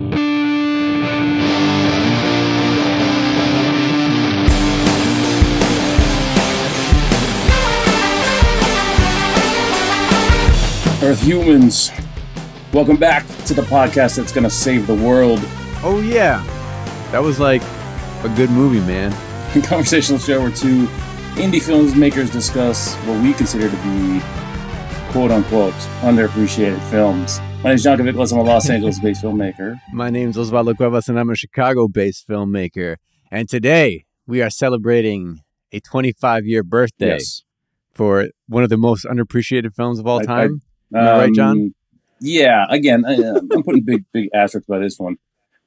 Earth humans, welcome back to the podcast that's going to save the world. Oh yeah, that was like a good movie, man. A conversational show where two indie filmmakers discuss what we consider to be quote unquote underappreciated films. My name is John Kaviclas. I'm a Los Angeles based filmmaker. My name is Osvaldo Cuevas, and I'm a Chicago-based filmmaker. And today we are celebrating a 25-year birthday Yes. for one of the most underappreciated films of all I- time. Am I right, John? Um, Yeah. Again, I, uh, I'm putting big, big asterisks by this one,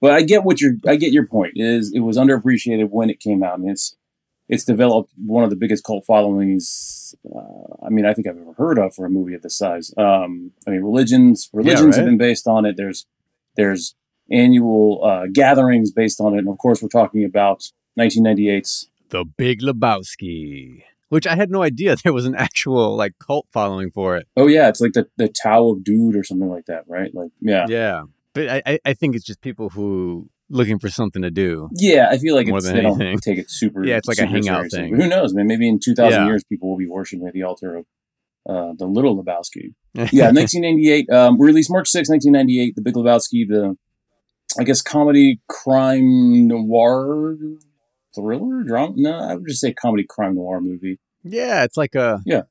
but I get what you're. I get your point. It is it was underappreciated when it came out, and it's it's developed one of the biggest cult followings. Uh, I mean, I think I've ever heard of for a movie of this size. Um, I mean, religions religions have right? been based on it. There's there's annual uh, gatherings based on it, and of course, we're talking about 1998's the Big Lebowski, which I had no idea there was an actual like cult following for it. Oh yeah, it's like the the Tao of Dude or something like that, right? Like yeah, Yeah, but I- I think it's just people who looking for something to do. Yeah, I feel like More it's, than they anything. don't take it super. Yeah, it's like a hangout seriously. thing. But who knows, man? Maybe in two thousand Yeah. years, people will be worshiping at the altar of uh, the Little Lebowski. Yeah, 1998, um, released March 6, 1998. The Big Lebowski, the I guess comedy crime noir thriller drama. No, I would just say comedy crime noir movie. yeah, it's like a Yeah.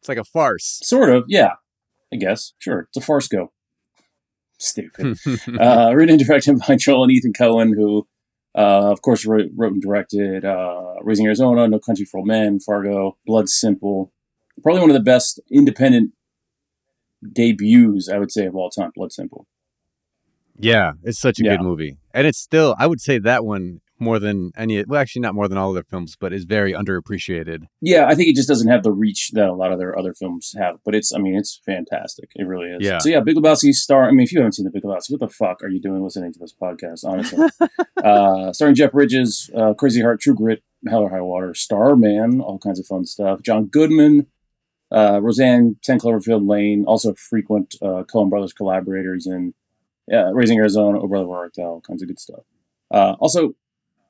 it's like a farce. Sort of, yeah. I guess sure. It's a farce go. Stupid. uh, written and directed by Joel and Ethan Coen, who, uh, of course, wrote, wrote and directed uh, Raising Arizona, No Country for Old Men, Fargo, Blood Simple. Probably one of the best independent debuts, I would say, of all time. Blood Simple. Yeah, it's such a Yeah. good movie. And it's still, I would say that one more than any, well, actually, not more than all other films, but is very underappreciated. Yeah, I think it just doesn't have the reach that a lot of their other films have, but it's, I mean, it's fantastic. It really is. Yeah. So yeah, Big Lebowski star. I mean, if you haven't seen the Big Lebowski, what the fuck are you doing listening to this podcast? Honestly, uh, starring Jeff Bridges, uh, Crazy Heart, True Grit, Hell or High Water, Starman, all kinds of fun stuff. John Goodman, uh, Roseanne, Ten Cloverfield Lane, also a frequent uh, Coen Brothers collaborators in uh, Raising Arizona, Oh Brother Where Art Thou, all kinds of good stuff. Uh, also,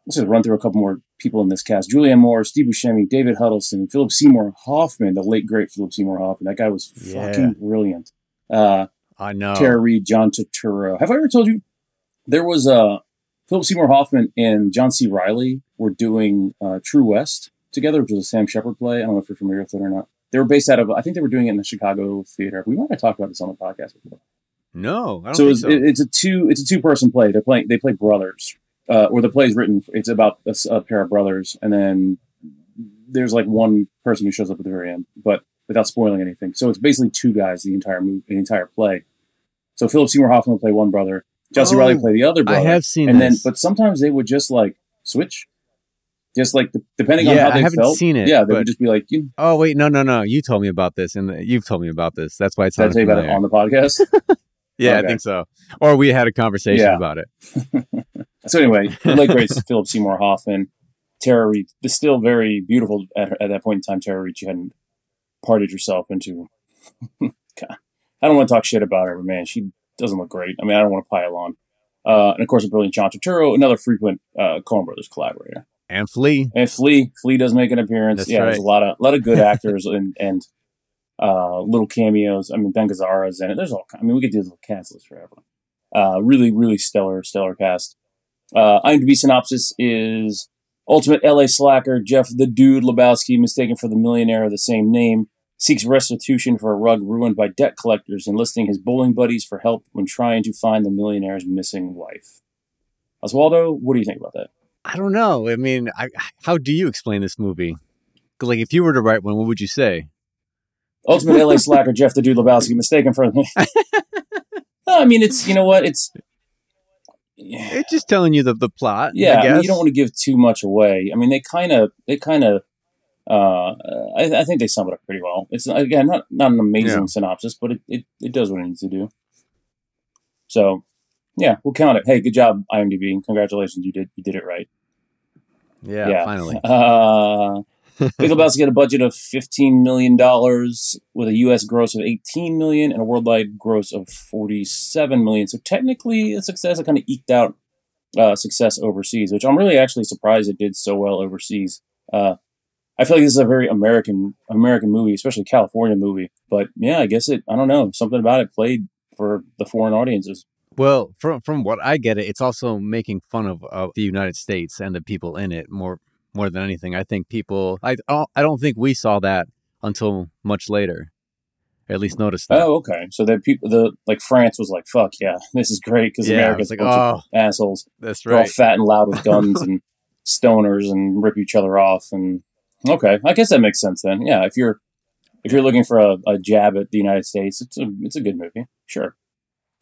let's just run through a couple more people in this cast: Julianne Moore, Steve Buscemi, David Huddleston, Philip Seymour Hoffman, the late great Philip Seymour Hoffman. That guy was Yeah. fucking brilliant. Uh, I know. Tara Reid, John Turturro. Have I ever told you there was uh, Philip Seymour Hoffman and John C. Reilly were doing uh, True West together, which was a Sam Shepard play. I don't know if you're familiar with it or not. They were based out of, I think they were doing it in the Chicago theater. We might have talked about this on the podcast before. No, I don't So, think it's, so. it- it's a two, it's a two person play. They're playing, they play brothers, uh, or the play is written. It's about a pair of brothers, and then there's like one person who shows up at the very end, but without spoiling anything. So it's basically two guys the entire movie, the entire play. So Philip Seymour Hoffman will play one brother, Jesse. Oh, Reilly play the other brother. I have seen and then but sometimes they would just like switch, just like de- depending on Yeah, how I they haven't felt. seen it, Yeah, they but- would just be like, you, oh, wait, no, no, no. You told me about this, and you've told me about this. That's why it's did I tell you about it on the podcast? Yeah, Okay. I think so. Or we had a conversation Yeah. about it. So anyway, the late great Philip Seymour Hoffman, Tara Reid, the still very beautiful at, her, at that point in time. Tara Reid, she hadn't parted herself into. God, I don't want to talk shit about her, but man, she doesn't look great. I mean, I don't want to pile on. Uh, and of course, a brilliant John Turturro, another frequent uh, Coen Brothers collaborator, And Flea. and Flea. Flea does make an appearance. That's yeah, there's a lot of lot of good actors and and uh, little cameos. I mean, Ben Gazzara's in it. There's all. I mean, we could do the cast list forever. Uh, really, really stellar, stellar cast. Uh, IMDb synopsis is ultimate LA slacker Jeff the Dude Lebowski, mistaken for the millionaire of the same name, seeks restitution for a rug ruined by debt collectors, enlisting his bowling buddies for help when trying to find the millionaire's missing wife. Osvaldo, what do you think about that? I don't know. I mean, I, how do you explain this movie? Like, if you were to write one, what would you say? Ultimate LA slacker Jeff the Dude Lebowski, mistaken for. I mean, it's you know what it's. It's just telling you the, the plot. Yeah, I I mean, you don't want to give too much away. I mean, they kind of, they kind of, uh, I, I think they sum it up pretty well. It's again not not an amazing Yeah. synopsis, but it, it it does what it needs to do. So, yeah, we'll count it. Hey, good job, IMDb. Congratulations, you did you did it right. yeah, yeah. finally. Uh, Big Lebowski had a budget of fifteen million dollars with a U.S. gross of eighteen million and a worldwide gross of forty-seven million. So technically, a success. It kind of eked out uh, success overseas, which I'm really actually surprised it did so well overseas. Uh, I feel like this is a very American American movie, especially California movie. But yeah, I guess it. I don't know. Something about it played for the foreign audiences. Well, from from what I get it, it's also making fun of, of the United States and the people in it more more than anything. I think people. I don't- I don't think we saw that until much later. At least noticed that. Oh, okay. So that people, the like France was like, "Fuck yeah, this is great" because Yeah, America's like, of oh, assholes. That's They're all right. fat and loud with guns and stoners and rip each other off. And okay, I guess that makes sense then. Yeah, if you're if you're looking for a, a jab at the United States, it's a it's a good movie. Sure.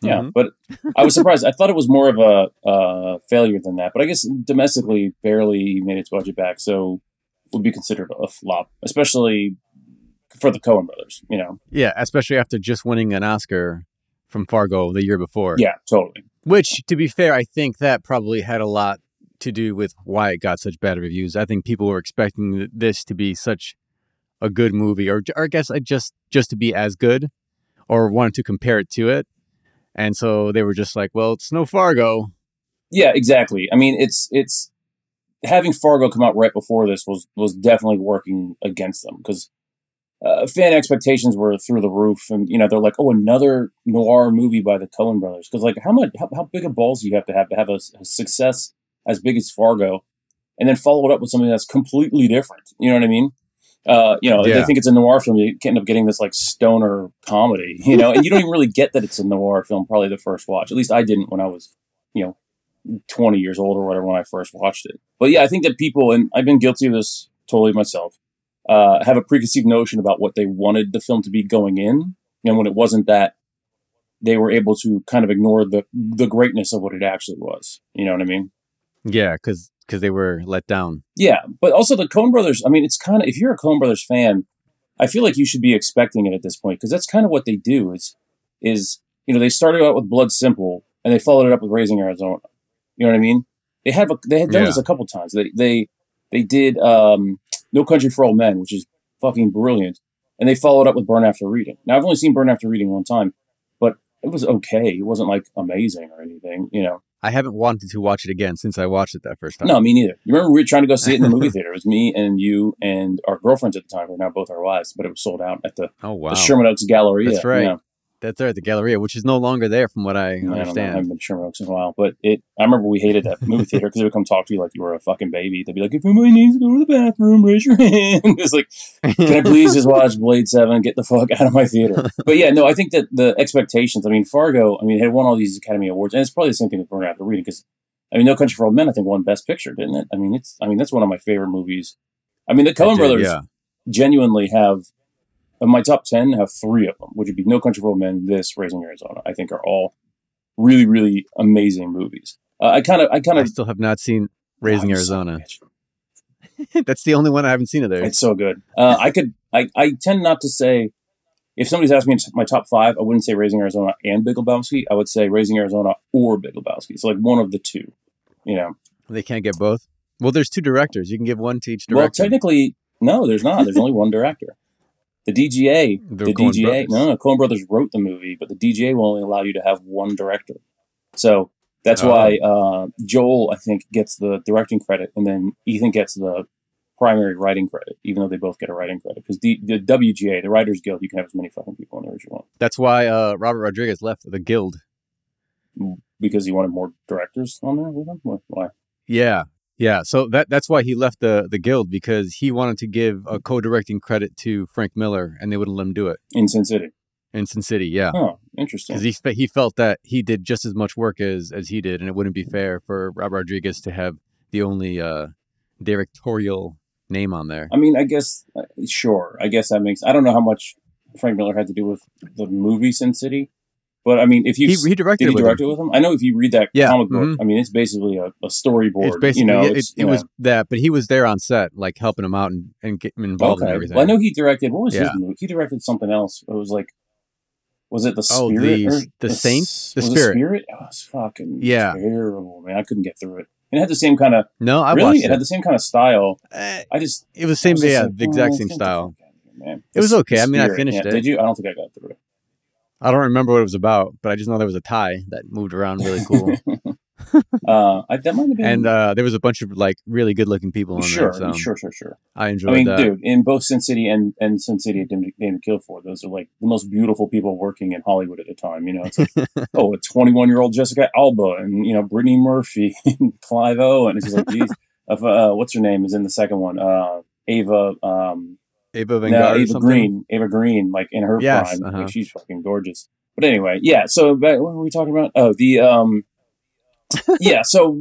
Yeah, Mhm. but I was surprised. I thought it was more of a uh, failure than that. But I guess domestically, barely made its budget back, so would be considered a flop, especially for the Coen brothers. You know? Yeah, especially after just winning an Oscar from Fargo the year before. Yeah, totally. Which, to be fair, I think that probably had a lot to do with why it got such bad reviews. I think people were expecting this to be such a good movie, or, or I guess I just just to be as good, or wanted to compare it to it, and so they were just like, "Well, it's no Fargo." Yeah, exactly. I mean, it's it's having Fargo come out right before this was was definitely working against them because uh, fan expectations were through the roof, and you know they're like, oh, another noir movie by the Coen brothers. Because like, how much how, how big of balls do you have to have to have a, a success as big as Fargo, and then follow it up with something that's completely different? You know what I mean? Uh, you know, if they think it's a noir film, you end up getting this like stoner comedy, you know, and you don't even really get that it's a noir film. Probably the first watch, at least I didn't when I was, you know, 20 years old or whatever when I first watched it. But yeah, I think that people, and I've been guilty of this totally myself, uh, have a preconceived notion about what they wanted the film to be going in. And when it wasn't that, they were able to kind of ignore the, the greatness of what it actually was. You know what I mean? Yeah, because they were let down. Yeah. But also the Coen brothers, I mean, it's kind of, if you're a Coen brothers fan, I feel like you should be expecting it at this point because that's kind of what they do is, is, you know, they started out with Blood Simple and they followed it up with Raising Arizona. You know what I mean? They have a, they had done Yeah. this a couple times. They they they did um, No Country for Old Men, which is fucking brilliant, and they followed up with Burn After Reading. Now I've only seen Burn After Reading one time, but it was okay. It wasn't like amazing or anything, you know. I haven't wanted to watch it again since I watched it that first time. No, me neither. You remember we were trying to go see it in the movie theater? It was me and you and our girlfriends at the time, who are now both our wives, but it was sold out at the, Oh wow, the Sherman Oaks Galleria. That's right. Yeah. That's right, at the Galleria, which is no longer there, from what I don't. I haven't been to Sherman Oaks in a while, but it. I remember we hated that movie theater because they would come talk to you like you were a fucking baby. They'd be like, "If anybody needs to go to the bathroom, raise your hand." it's like, can I please just watch Blade Seven? Get the fuck out of my theater. But yeah, no, I think that the expectations. I mean, Fargo. I mean, it had won all these Academy Awards, and it's probably the same thing with Burn After Reading because, I mean, No Country for Old Men. I think won Best Picture, didn't it? I mean, it's. I mean, that's one of my favorite movies. I mean, the Coen brothers yeah. genuinely have of my top 10 have three of them which would be no country for old men this raising arizona i think are all really really amazing movies uh, i kind of i kind of still have not seen Raising Oh, Arizona. son of a bitch. That's the only one I haven't seen of theirs. it's so good uh, i could I, I tend not to say if somebody's asking me my top five i wouldn't say raising arizona and big lebowski i would say raising arizona or big lebowski so like one of the two you know They can't get both. Well, there's two directors. You can give one to each director. well technically no there's not there's only one director the DGA, The the, DGA, brothers. no, no, Coen Brothers wrote the movie, but the DGA will only allow you to have one director. So that's Oh. why uh, Joel, I think, gets the directing credit, and then Ethan gets the primary writing credit, even though they both get a writing credit. Because the, the WGA, the Writers Guild, you can have as many fucking people in there as you want That's why uh, Robert Rodriguez left the guild. because he wanted more directors on there with him. Why? Yeah, yeah. So that that's why he left the the guild because he wanted to give a co-directing credit to Frank Miller, and they wouldn't let him do it In Sin City. in Sin City. Yeah, Oh, interesting. because he he felt that he did just as much work as as he did, and it wouldn't be fair for Robert Rodriguez to have the only uh, directorial name on there. I mean, I guess, uh, sure. I guess that makes. I don't know how much Frank Miller had to do with the movie Sin City, but I mean, if you He, he directed he it with him. it with him? I know if you read that Yeah, comic book, mhm. I mean, it's basically a, a storyboard. It's basically you know, it, it yeah. was that, but he was there on set, like helping him out and, and getting involved in everything. Well, I know he directed. What was Yeah. his movie? He directed something else. It was like, was it the Oh, Spirit? the- or the Saints? The Spirit. It Spirit? Oh, it was fucking Yeah. terrible, man. I couldn't get through it. And it had the same kind of No, I really. watched It had the same kind of style. Eh, I just it was same, was yeah, like, the exact "Oh, same style. fuck out of here, man." It was okay. I mean, I finished yeah. it. Did you? I don't think I got through it. I don't remember what it was about, but I just know there was a tie that moved around really cool, uh, that might have been. and uh, there was a bunch of like really good looking people in sure, there. So sure, sure, sure. I enjoyed I mean, that. dude, in both Sin City and, and Sin City David Guilford, those are like the most beautiful people working in Hollywood at the time. You know, it's like, oh, a 21 year old Jessica Alba and, you know, Brittany Murphy and Clive Owen. It's just like, geez, uh, what's her name is in the second one? Uh, Ava, um, Ava Vanguard, no, or Ava something? Green, Ava Green, like in her Yes, prime. uh-huh. Like, she's fucking gorgeous. But anyway, yeah. So back, what were we talking about? Oh, the um, yeah. So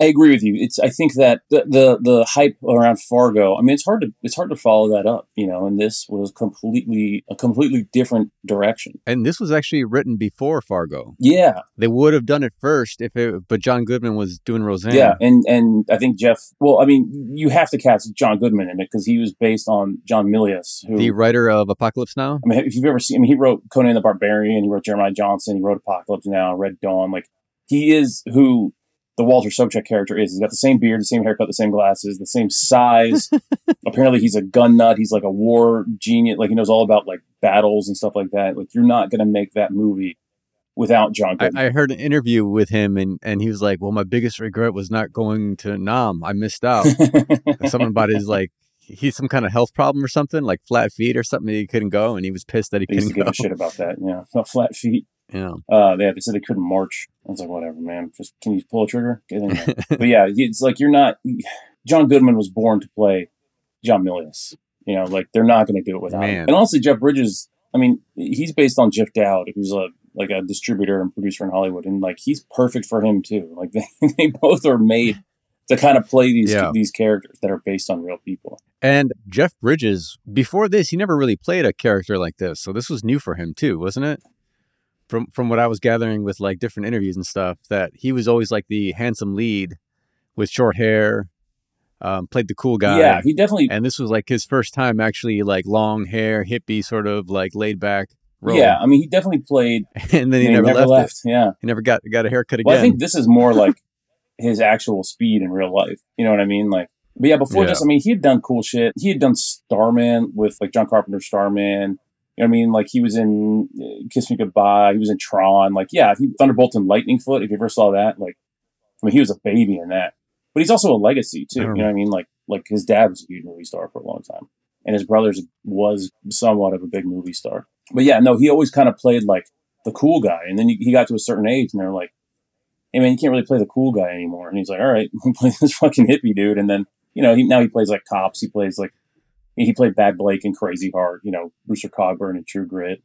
I agree with you. It's I think that the, the the hype around Fargo. I mean, it's hard to it's hard to follow that up. You know, and this was completely a completely different direction. And this was actually written before Fargo. Yeah, They would have done it first if it, but John Goodman was doing Roseanne. yeah, and and I think Jeff. Well, I mean, you have to cast John Goodman in it because he was based on John Milius, who the writer of Apocalypse Now. I mean, if you've ever seen, I mean, he wrote Conan the Barbarian, he wrote Jeremiah Johnson, he wrote Apocalypse Now, Red Dawn. Like, he is who the Walter Sobchak character is. He's got the same beard, the same haircut, the same glasses, the same size. Apparently, he's a gun nut. He's like a war genius. Like, he knows all about like battles and stuff like that. Like, you're not going to make that movie without John I, Goodman. I heard an interview with him, and, and he was like, "Well, my biggest regret was not going to Nam. I missed out. Someone about his like he's some kind of health problem or something, like flat feet or something. He couldn't go, and he was pissed that he They couldn't give go. a shit about that. Yeah, About flat feet. Yeah, Uh, they, they said they couldn't march. I was like, whatever, man. Just can you pull a trigger? But yeah, it's like you're not. John Goodman was born to play John Milius. You know, like they're not going to do it without him. And honestly, Jeff Bridges. I mean, he's based on Jeff Dowd, who's a like a distributor and producer in Hollywood, and like he's perfect for him too. Like they, they both are made to kind of play these Yeah. these characters that are based on real people. and Jeff Bridges before this, he never really played a character like this, so this was new for him too, wasn't it? From from what I was gathering with like different interviews and stuff, that he was always like the handsome lead with short hair, um, played the cool guy. Yeah, he definitely. and this was like his first time actually like long hair, hippie sort of like laid back role. Yeah, I mean, he definitely played. and then he, and never, left, it. Yeah. He never got got a haircut again. Well, I think this is more like his actual speed in real life. You know what I mean? Like, but yeah, before Yeah. this, I mean, he had done cool shit. He had done Starman with like John Carpenter Starman. You know what I mean? Like he was in uh, Kiss Me Goodbye. He was in Tron. Like, yeah, he Thunderbolt and Lightning Foot. If you ever saw that, like, I mean, he was a baby in that. But he's also a legacy too. You know what I mean? Like, like his dad was a huge movie star for a long time, and his brothers was somewhat of a big movie star. But yeah, no, he always kind of played like the cool guy, and then he got to a certain age, and they're like, "Hey man, you can't really play the cool guy anymore." And he's like, "All right, we'll play this fucking hippie dude." And then you know, he now he plays like cops. He plays like he played Bad Blake in Crazy Heart. You know, Rooster Cogburn in True Grit.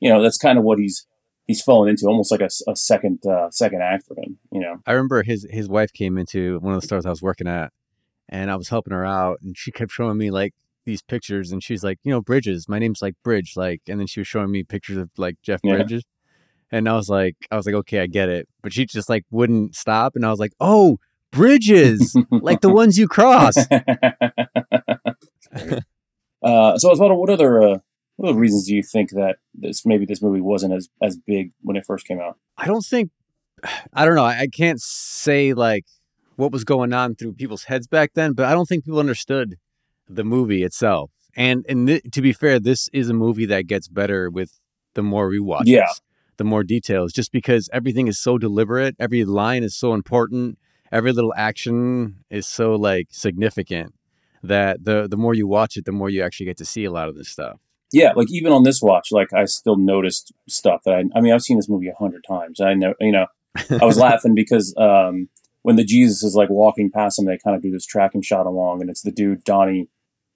You know, that's kind of what he's he's fallen into, almost like a, a second uh, second act for him. You know, I remember his his wife came into one of the stores I was working at, and I was helping her out, and she kept showing me like these pictures, and she's like, you know, Bridges, my name's like Bridge, like, and then she was showing me pictures of like Jeff Yeah. Bridges, and I was like, I was like, okay, I get it, but she just like wouldn't stop, and I was like, oh, bridges, like the ones you cross. uh, so, Osvaldo, what other uh, what other reasons do you think that this maybe this movie wasn't as as big when it first came out? I don't think, I don't know, I can't say like what was going on through people's heads back then, but I don't think people understood the movie itself. And and th- to be fair, this is a movie that gets better with the more rewatches, Yeah. the more details, just because everything is so deliberate, every line is so important, every little action is so like significant that the the more you watch it, the more you actually get to see a lot of this stuff. Yeah, like even on this watch, like I still noticed stuff that I. I mean, I've seen this movie a hundred times. I know, you know, I was laughing because um, when the Jesus is like walking past him, they kind of do this tracking shot along, and it's the dude Donnie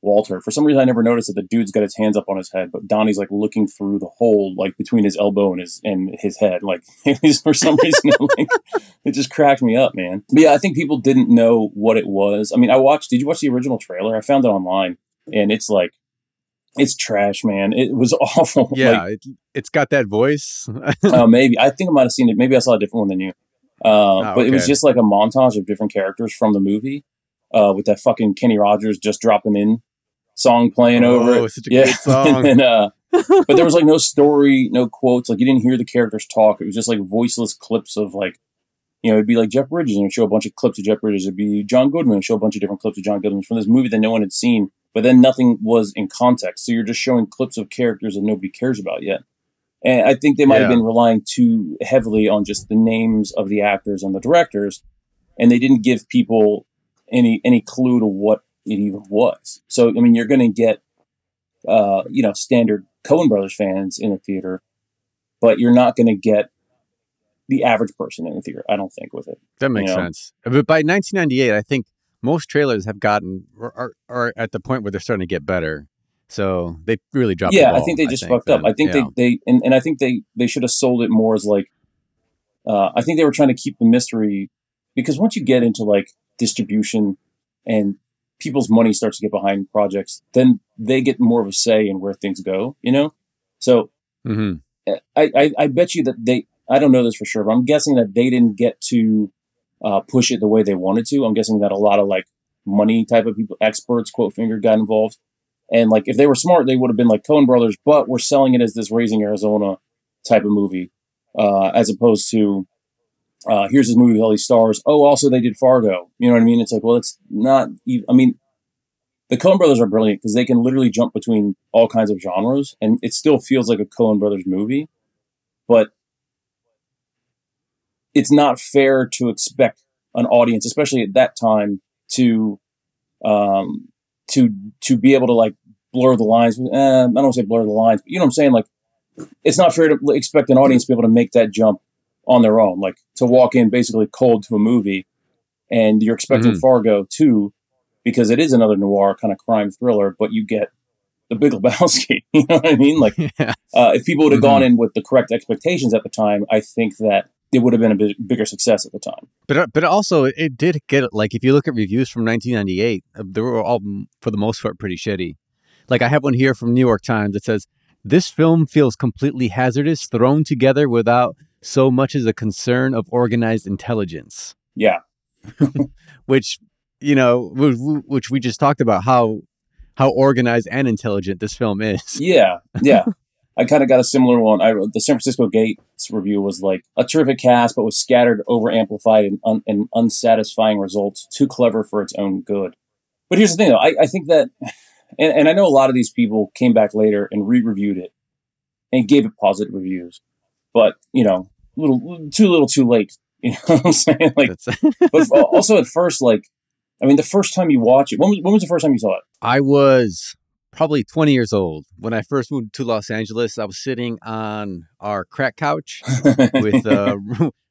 Walter. For some reason, I never noticed that the dude's got his hands up on his head, but Donnie's like looking through the hole, like between his elbow and his and his head. Like for some reason, it, like, it just cracked me up, man. But yeah, I think people didn't know what it was. I mean, I watched. Did you watch the original trailer? I found it online, and it's like. It's trash, man. It was awful. Yeah, Like, it, it's got that voice. uh, maybe I think I might have seen it. Maybe I saw a different one than you. Uh, but it was just like a montage of different characters from the movie, uh, with that fucking Kenny Rogers just dropping in song playing over Oh, it. such a good song. and uh, but there was like no story, no quotes. Like you didn't hear the characters talk. It was just like voiceless clips of like, You know, it'd be like Jeff Bridges and show a bunch of clips of Jeff Bridges. It'd be John Goodman and show a bunch of different clips of John Goodman from this movie that no one had seen, but then nothing was in context. So you're just showing clips of characters that nobody cares about yet. And I think they might have been relying too heavily on just the names of the actors and the directors, and they didn't give people any any clue to what it even was. So I mean, you're going to get uh, you know standard Coen Brothers fans in the theater, but you're not going to get the average person in the theater. I don't think with it. That makes know? sense. But by 1998, I think most trailers have gotten or are, are at the point where they're starting to get better. So they really dropped. the yeah, I think they just fucked up. then. I think Yeah. they they and, and I think they they should have sold it more as like. Uh, I think they were trying to keep the mystery because once you get into like distribution and people's money starts to get behind projects, then they get more of a say in where things go. You know, so Mhm. I, I, I bet you that they, I don't know this for sure, but I'm guessing that they didn't get to uh, push it the way they wanted to. I'm guessing that a lot of like money type of people, experts, quote finger, got involved. And like if they were smart, they would have been like Coen Brothers, but we're selling it as this Raising Arizona type of movie, uh, as opposed to uh, here's this movie with all these stars. Oh, also they did Fargo. You know what I mean? It's like, well, it's not. Even, I mean, the Coen Brothers are brilliant because they can literally jump between all kinds of genres, and it still feels like a Coen Brothers movie. But it's not fair to expect an audience, especially at that time, to um, to to be able to like blur the lines. Eh, I don't say blur the lines, but you know what I'm saying. Like, it's not fair to expect an audience to be able to make that jump on their own. Like to walk in basically cold to a movie, and you're expecting Mhm. Fargo too, because it is another noir kind of crime thriller, but you get the Big Lebowski. You know what I mean? Like, yeah. uh, if people would have Mhm. gone in with the correct expectations at the time, I think that it would have been a big, bigger success at the time. But uh, but also it did get like if you look at reviews from 1998, uh, they were all mm, for the most part pretty shitty. Like I have one here from New York Times that says this film feels completely hazardous, thrown together without so much as a concern of organized intelligence. Yeah, Which you know, wh- wh- which we just talked about how how organized and intelligent this film is. yeah, yeah. I kind of got a similar one. I the San Francisco Gates review was like a terrific cast, but was scattered, over amplified, and, un- and unsatisfying results. Too clever for its own good. But here's the thing, though. I, I think that, and, and I know a lot of these people came back later and re-reviewed it and gave it positive reviews. But you know, little too little, too late. You know what I'm saying? Like, but also at first, like, I mean, the first time you watch it, when was, when was the first time you saw it? I was probably 20 years old when I first moved to Los Angeles. I was sitting on our crack couch with uh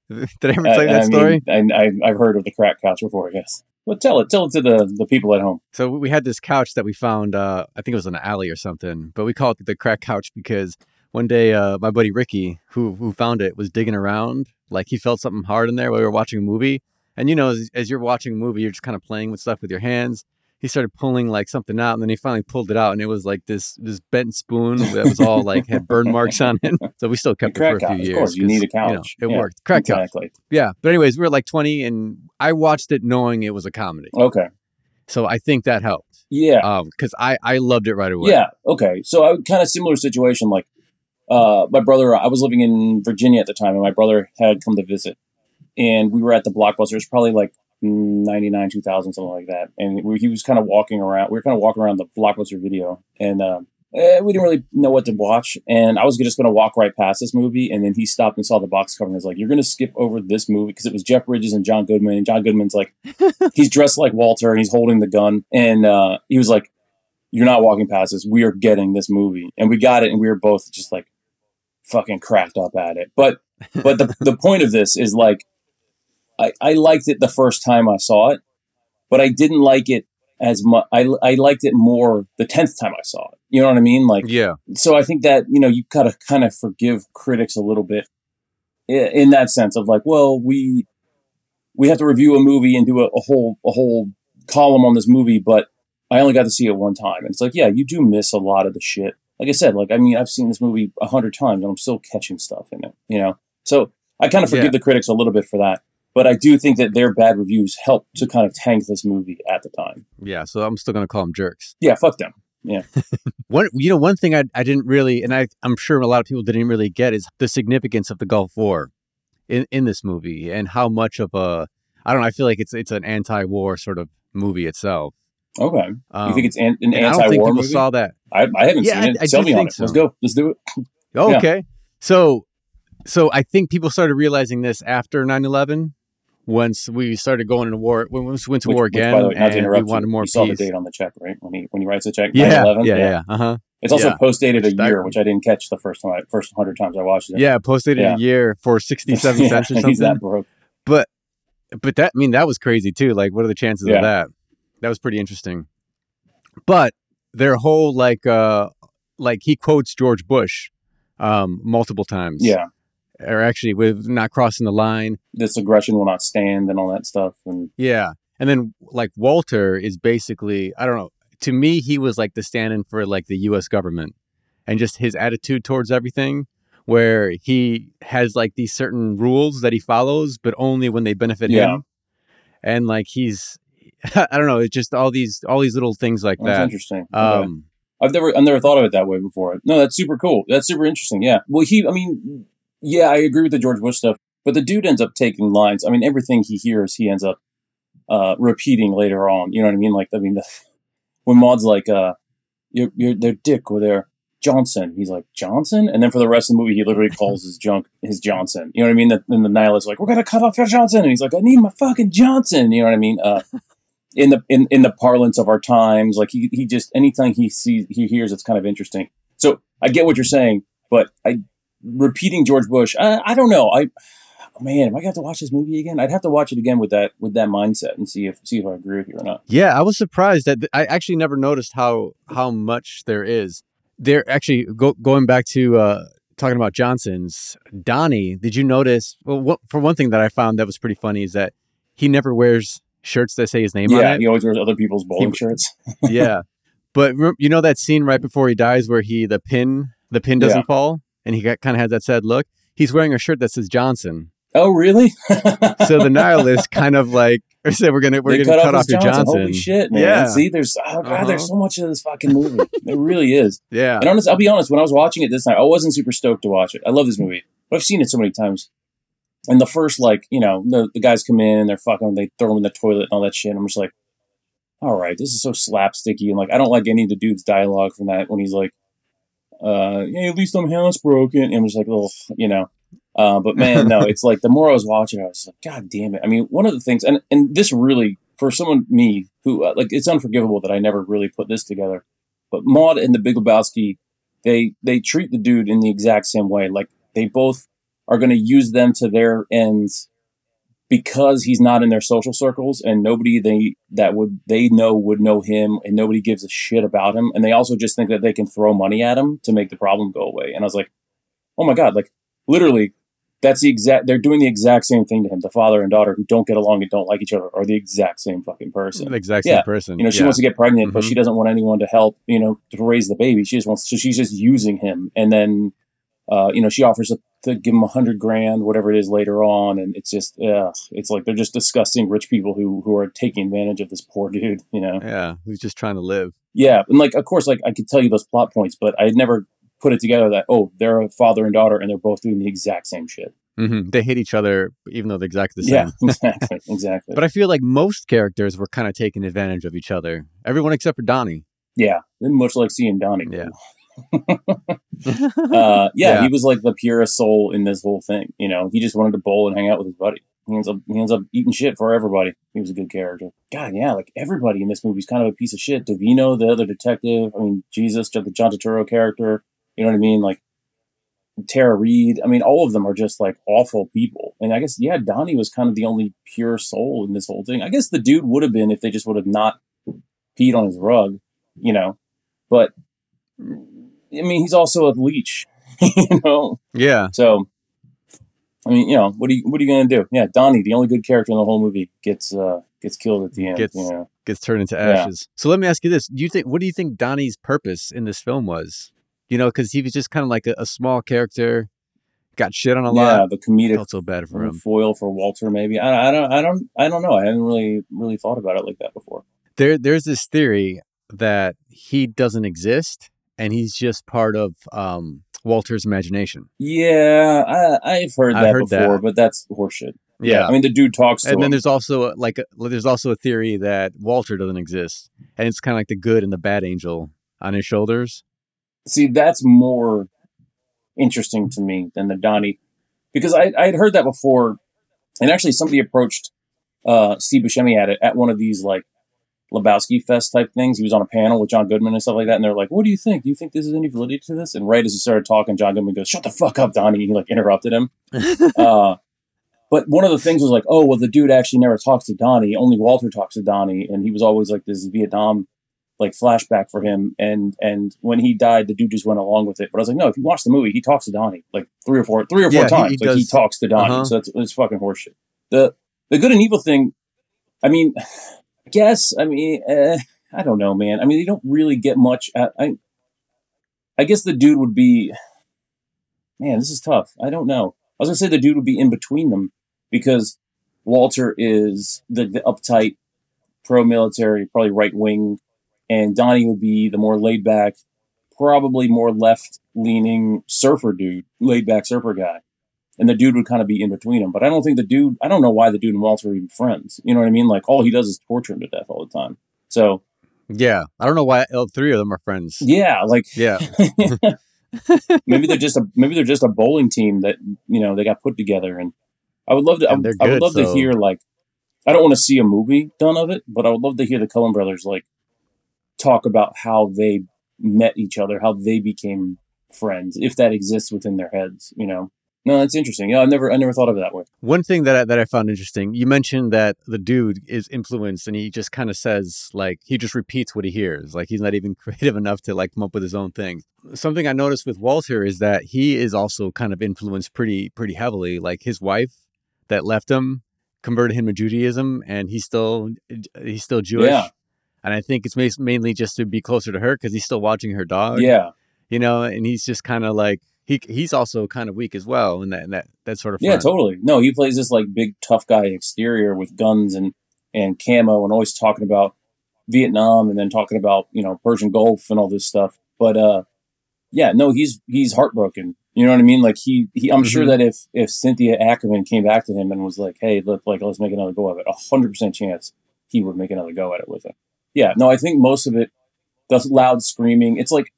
did I ever tell you that I, story? Mean, I, I've heard of the crack couch before, yes. But tell it, tell it to the, the people at home. So we had this couch that we found uh I think it was in an alley or something, but we call it the crack couch because one day uh my buddy Ricky who who found it was digging around like he felt something hard in there while we were watching a movie. And you know as, as you're watching a movie you're just kind of playing with stuff with your hands. He started pulling like something out and then he finally pulled it out and it was like this this bent spoon that was all like had burn marks on it. So we still kept it for a few couch, of years. course, you need a 'cause, know, couch. it Yeah, worked. Crack couch. Yeah. But anyways, we were like 20 and I watched it knowing it was a comedy. Okay. So I think that helped. Yeah. Um, because I, I loved it right away. Yeah. Okay. So I kind of similar situation. Like, uh, my brother, I was living in Virginia at the time, and my brother had come to visit, and we were at the Blockbuster. It was probably like ninety nine, two thousand, something like that. And we, he was kind of walking around. We were kind of walking around the Blockbuster video, and um, eh, we didn't really know what to watch. And I was just going to walk right past this movie, and then he stopped and saw the box cover and was like, "You're going to skip over this movie because it was Jeff Bridges and John Goodman, and John Goodman's like, he's dressed like Walter, and he's holding the gun, and uh, he was like." You're not walking past this. We are getting this movie, and we got it, and we were both just like fucking cracked up at it. But but the the point of this is like I I liked it the first time I saw it, but I didn't like it as much. I I liked it more the tenth time I saw it. You know what I mean? Like Yeah. so I think that you know you gotta kind of forgive critics a little bit in that sense of like, well, we we have to review a movie and do a, a whole a whole column on this movie, but I only got to see it one time, and it's like, yeah, you do miss a lot of the shit. Like I said, like I mean, I've seen this movie a hundred times, and I'm still catching stuff in it, you know. So I kind of forgive Yeah. the critics a little bit for that, but I do think that their bad reviews helped to kind of tank this movie at the time. Yeah. So I'm still gonna call them jerks. Yeah, fuck them. Yeah. one you know, one thing I I didn't really and I, I'm sure a lot of people didn't really get is the significance of the Gulf War. in in this movie and how much of a I don't know. I feel like it's it's an anti-war sort of movie itself. Okay. Um, you think it's an, an and I don't think anti-war people movie? saw that. I, I haven't Yeah, seen it. I- I Sell me on it. Let's go. Let's do it. Oh, Yeah. okay. So so I think people started realizing this after 9/11 once we started going into war when we went to Which- war which, again by the way, not to and we wanted more you saw the date on the check, right? When he when he writes the check, Yeah, 9/11? yeah, yeah, Uh-huh. It's also Yeah. post dated a year, which I didn't catch the first time, I, first hundred times I watched it. Yeah, posted Yeah. a year for 67 Yeah, cents or He's something. that broke. But but that I mean that was crazy too. Like what are the chances Yeah. of that? That was pretty interesting. But their whole like uh like he quotes George Bush um multiple times. Yeah, Or actually with not crossing the line. this aggression will not stand and all that stuff. And Yeah. And then like Walter is basically I don't know. To me he was like the stand-in for like the US government and just his attitude towards everything where he has like these certain rules that he follows but only when they benefit Yeah. him. And like he's I don't know, it's just all these all these little things like that's that. interesting. Um I've never I've never thought of it that way before. No, that's super cool. That's super interesting. Yeah. Well, he. I mean, yeah, I agree with the George Bush stuff, but the dude ends up taking lines. I mean, everything he hears, he ends up uh, repeating later on. You know what I mean? Like, I mean, the, when Maud's like, uh, "You're you're their Dick or their Johnson," he's like Johnson, and then for the rest of the movie, he literally calls his junk his Johnson. You know what I mean? That then the nihilist like, "We're gonna cut off your Johnson," and he's like, "I need my fucking Johnson." You know what I mean? Uh, in the in, in the parlance of our times. Like he he just anything he sees he hears it's kind of interesting. So I get what you're saying, but I repeating George Bush, I, I don't know. I oh, man, am I have to watch this movie again? I'd have to watch it again with that with that mindset and see if see if I agree with you or not. Yeah, I was surprised that I actually never noticed how how much there is. There actually go, going back to uh, talking about Johnson's Donnie. Did you notice? Well, for one thing that I found that was pretty funny is that he never wears shirts that say his name Yeah, on it. Yeah, he always wears other people's bowling He- shirts. yeah, but you know that scene right before he dies where he the pin the pin doesn't Yeah. fall and he kind of has that sad look. He's wearing a shirt that says Johnson. Oh, really? So the nihilist kind of like or said we're gonna we're They gonna cut, off, his your Johnson. Holy shit, man! Yeah. See, there's oh god, there's Uh-huh. so much of this fucking movie. it really is. Yeah. And honest, I'll be honest. When I was watching it this time, I wasn't super stoked to watch it. I love this movie, but I've seen it so many times. And the first, like, you know, the, the guys come in and they're fucking, they throw them in the toilet and all that shit. And I'm just like, all right, this is so slapsticky. And like, I don't like any of the dude's dialogue from that when he's like, uh, yeah, at least I'm housebroken. And I'm just like, oh, you know. Uh, but man, no, it's like the more I was watching, I was like, God damn it. I mean, one of the things, and, and this really, for someone, me, who, uh, like, it's unforgivable that I never really put this together. But Maud and the Big Lebowski, they they treat the dude in the exact same way. Like they both are going to use them to their ends because he's not in their social circles and nobody they that would they know would know him and nobody gives a shit about him and they also just think that they can throw money at him to make the problem go away and i was like oh my god like literally that's the exact they're doing the exact same thing to him the father and daughter who don't get along and don't like each other are the exact same fucking person the exact same Yeah. person. you know, she yeah. wants to get pregnant, but Mhm. she doesn't want anyone to help, you know, to raise the baby. She just wants, so she's just using him. And then, uh, you know, she offers to, give him a hundred grand, whatever it is later on. And it's just, yeah, it's like they're just disgusting rich people who, who are taking advantage of this poor dude, you know? Yeah, who's just trying to live. Yeah. And like, of course, like I could tell you those plot points, but I had never put it together that, oh, they're a father and daughter and they're both doing the exact same shit. hmm They hate each other, even though they're exactly the same. Yeah, exactly. Exactly. But I feel like most characters were kind of taking advantage of each other. Everyone except for Donnie. yeah. Much like seeing Donnie. Yeah. Uh, yeah, Yeah. he was like the purest soul in this whole thing. You know, he just wanted to bowl and hang out with his buddy. He ends up he ends up eating shit for everybody. He was a good character. God, yeah, like everybody in this movie is kind of a piece of shit. Da Fino, the other detective. I mean, Jesus, the John Turturro character. You know what I mean? Like Tara Reid. I mean, all of them are just like awful people. And I guess yeah, Donnie was kind of the only pure soul in this whole thing. I guess the dude would have been if they just would have not peed on his rug. You know, but I mean, he's also a leech. you know, yeah. so, I mean, you know, what are you what are you gonna do? Yeah, Donnie, the only good character in the whole movie, gets uh gets killed at the end. Gets- you know? Gets turned into Yeah. ashes. So let me ask you this: Do you think what do you think Donnie's purpose in this film was? You know, because he was just kind of like a, a small character, got shit on a yeah, lot. the comedic Felt so bad for him. foil for Walter. Maybe I, I don't I don't I don't know. I haven't really really thought about it like that before. There, there's this theory that he doesn't exist and he's just part of um, Walter's imagination. Yeah, I, I've heard that heard before, that. but that's horseshit. Yeah. I mean the dude talks to and then there's also a- like a, there's also a theory that Walter doesn't exist, and it's kind of like the good and the bad angel on his shoulders. See, that's more interesting to me than the Donnie, because I I had heard that before, and actually somebody approached uh, Steve Buscemi at it at one of these like Lebowski Fest type things. He was on a panel with John Goodman and stuff like that, and they're like, "What do you think? Do you think this is any validity to this?" And right as he started talking, John Goodman goes, "Shut the fuck up, Donnie!" He like interrupted him. uh, but one of the things was like, "Oh, well, the dude actually never talks to Donnie. Only Walter talks to Donnie, and he was always like this Vietnam." like flashback for him and and when he died the dude just went along with it but i was like no if you watch the movie he talks to donnie like three or four three or four Yeah, he- times he like he talks to donnie Uh-huh. so that's it's fucking horseshit the the good and evil thing i mean guess i mean eh, i don't know man. I mean they don't really get much at, i i guess the dude would be man this is tough. I don't know. I was gonna say the dude would be in between them because walter is the, the uptight pro-military probably right-wing and Donnie would be the more laid back, probably more left leaning surfer dude, laid back surfer guy. And the dude would kind of be in between them. But I don't think the dude, I don't know why the dude and Walter are even friends. You know what I mean? Like all he does is torture him to death all the time. So yeah, I don't know why all three of them are friends. yeah, like Yeah, maybe they're just a maybe they're just a bowling team that you know they got put together. And I would love to. I, they're I would good, love to hear like I don't want to see a movie done of it, but I would love to hear the Coen brothers like talk about how they met each other, how they became friends, if that exists within their heads. You know, no, that's interesting. Yeah, I never I never thought of it that way. One thing that I, that I found interesting, you mentioned that the dude is influenced, and he just kind of says like he just repeats what he hears, like he's not even creative enough to like come up with his own thing. Something I noticed with Walter is that he is also kind of influenced pretty pretty heavily. Like his wife that left him converted him to Judaism, and he's still he's still Jewish. Yeah. And I think it's mainly just to be closer to her because he's still watching her dog. yeah, you know, and he's just kind of like he he's also kind of weak as well, in that in that that sort of yeah, totally. No, he plays this like big tough guy exterior with guns and and camo, and always talking about Vietnam, and then talking about you know Persian Gulf and all this stuff. But uh, yeah, no, he's he's heartbroken. You know what I mean? Like he, he I'm sure Mhm. that if if Cynthia Ackerman came back to him and was like, "Hey, look, like let's make another go of it," a hundred percent chance he would make another go at it with her. Yeah, no, I think most of it, the loud screaming. It's like,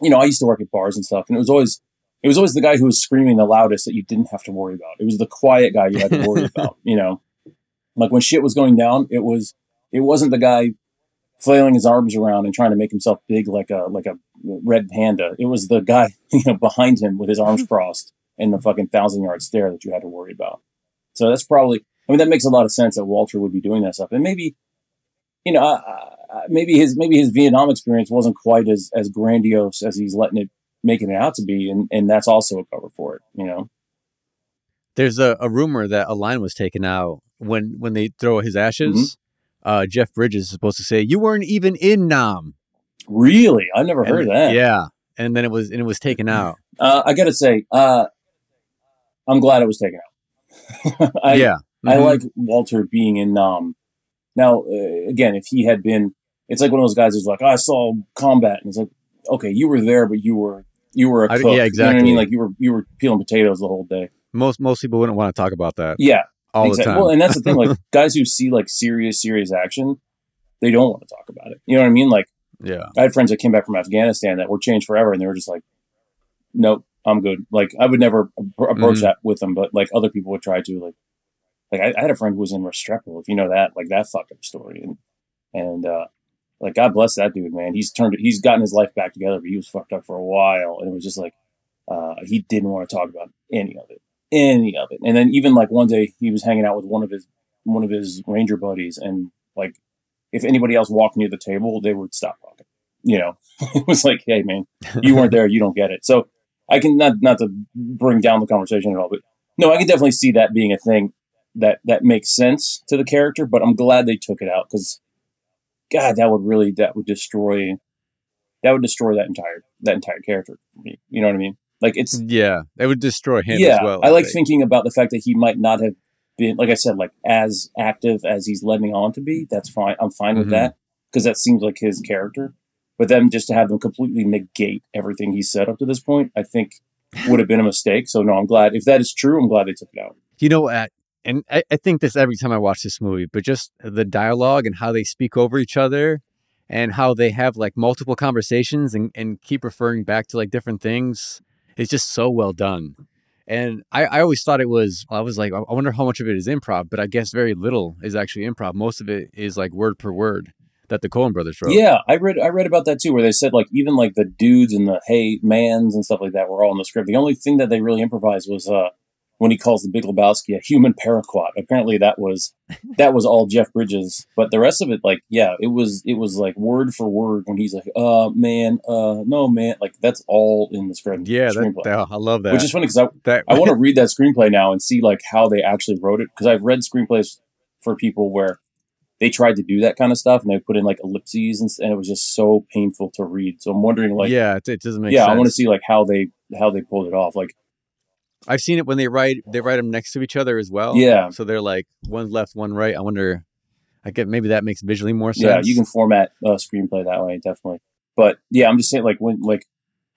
you know, I used to work at bars and stuff, and it was always it was always the guy who was screaming the loudest that you didn't have to worry about. It was the quiet guy you had to worry about. You know, like when shit was going down, it was it wasn't the guy flailing his arms around and trying to make himself big like a like a red panda. It was the guy you know behind him with his arms crossed and the fucking thousand yard stare that you had to worry about. So that's probably I mean that makes a lot of sense that Walter would be doing that stuff, and maybe you know uh, maybe his maybe his Vietnam experience wasn't quite as as grandiose as he's letting it making it out to be, and and that's also a cover for it. You know, There's a, a rumor that a line was taken out when when they throw his ashes. Mm-hmm. Uh, Jeff Bridges is supposed to say, "You weren't even in Nam." really, I never heard And- that. Yeah, and then it was and it was taken out. Uh, I gotta say, uh, I'm glad it was taken out. I, yeah, I Mhm. like Walter being in Nam. Now, uh, again, if he had been, it's like one of those guys who's like, I saw combat, and it's like, okay, you were there, but you were you were a I- cook. yeah, You know what I mean? Like you were you were peeling potatoes the whole day. most most people wouldn't want to talk about that Yeah, all exactly. the time. Well, and that's the thing. Like guys who see like serious serious action, they don't want to talk about it. You know what I mean? Like yeah, I had friends that came back from Afghanistan that were changed forever, and they were just like, "Nope, I'm good." Like I would never appro- approach Mhm. that with them, but like other people would try to. Like, like I, I had a friend who was in Restrepo, if you know that, like that fucked up story, and and uh, like God bless that dude, man. He's turned, he's gotten his life back together, but he was fucked up for a while, and it was just like uh, he didn't want to talk about any of it, any of it. And then even like one day he was hanging out with one of his one of his ranger buddies, and like if anybody else walked near the table, they would stop talking. You know, it was like, hey man, you weren't there, you don't get it. So I can not not to bring down the conversation at all, but no, I can definitely see that being a thing that that makes sense to the character. But I'm glad they took it out because, God, that would really that would destroy that would destroy that entire that entire character for me. You know what I mean? Like it's yeah, it would destroy him yeah. as well. I like think. thinking about the fact that he might not have been, like I said, like as active as he's letting on to be. That's fine. I'm fine with Mhm. that because that seems like his character. But then just to have them completely negate everything he said up to this point, I think would have been a mistake. So no, I'm glad if that is true. I'm glad they took it out. You know, uh, and I, I think this every time I watch this movie, but just the dialogue and how they speak over each other and how they have like multiple conversations and, and keep referring back to like different things is just so well done. And I, I always thought it was, I was like, I wonder how much of it is improv, but I guess very little is actually improv. Most of it is like word per word that the Coen brothers wrote. Yeah, I read I read about that too, where they said like even like the dudes and the hey mans and stuff like that were all in the script. The only thing that they really improvised was uh when he calls the Big Lebowski a human paraquat. Apparently that was that was all Jeff Bridges, but the rest of it, like, yeah, it was it was like word for word when he's like, uh, man, uh, no, man, like that's all in the script. Yeah, screenplay. that, that- I love that. Which is funny because I, that, I want to read that screenplay now and see like how they actually wrote it because I've read screenplays for people where they tried to do that kind of stuff and they put in like ellipses and, and it was just so painful to read. So I'm wondering like, yeah, yeah, it, it doesn't make I sense. I want to see like how they how they pulled it off. Like, I've seen it when they write they write them next to each other as well. Yeah. So they're like one left, one right. I wonder. I get maybe that makes visually more sense. yeah, you can format a screenplay that way, definitely. But yeah, I'm just saying, like when like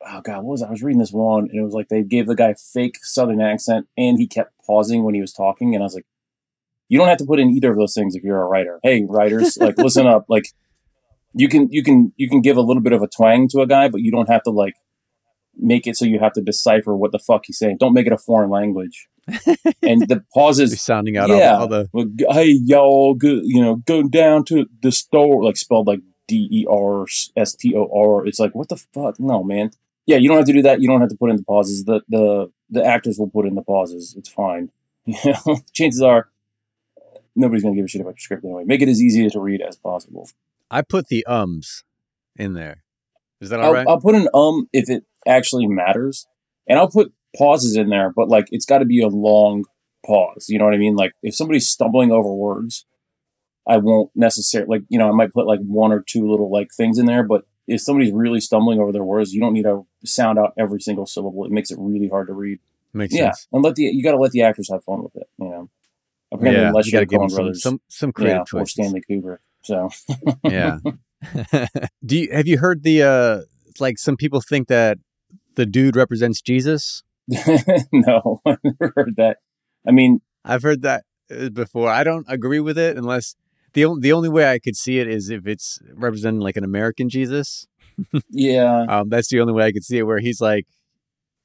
oh god, what was it? I was reading this one and it was like they gave the guy a fake Southern accent and he kept pausing when he was talking, and I was like, you don't have to put in either of those things if you're a writer. Hey, writers, like listen up, like you can you can you can give a little bit of a twang to a guy, but you don't have to like make it so you have to decipher what the fuck he's saying. Don't make it a foreign language. and the They're pauses sounding out Yeah. all, all the well, hey y'all, go, you know, go down to the store, like spelled like D E R S T O R. It's like what the fuck? No, man. Yeah, you don't have to do that. You don't have to put in the pauses. The the the actors will put in the pauses. It's fine. You know, chances are nobody's gonna give a shit about your script anyway. Make it as easy to read as possible. I put the ums in there. Is that all I'll, right? I'll put an um if it actually matters, and I'll put pauses in there, but like it's got to be a long pause. You know what I mean? Like if somebody's stumbling over words, I won't necessarily like you know I might put like one or two little like things in there, but if somebody's really stumbling over their words, you don't need to sound out every single syllable. It makes it really hard to read. Makes yeah, sense. and let the you got to let the actors have fun with it. You know, apparently yeah, unless you got to give them Coen some, brothers, some some yeah, creative or. Stanley Kubrick. So yeah. Do you have you heard the uh like some people think that the dude represents Jesus? no, I've never heard that. I mean, I've heard that uh, before. I don't agree with it unless the the only way I could see it is if it's representing like an American Jesus. yeah, Um, that's the only way I could see it where he's like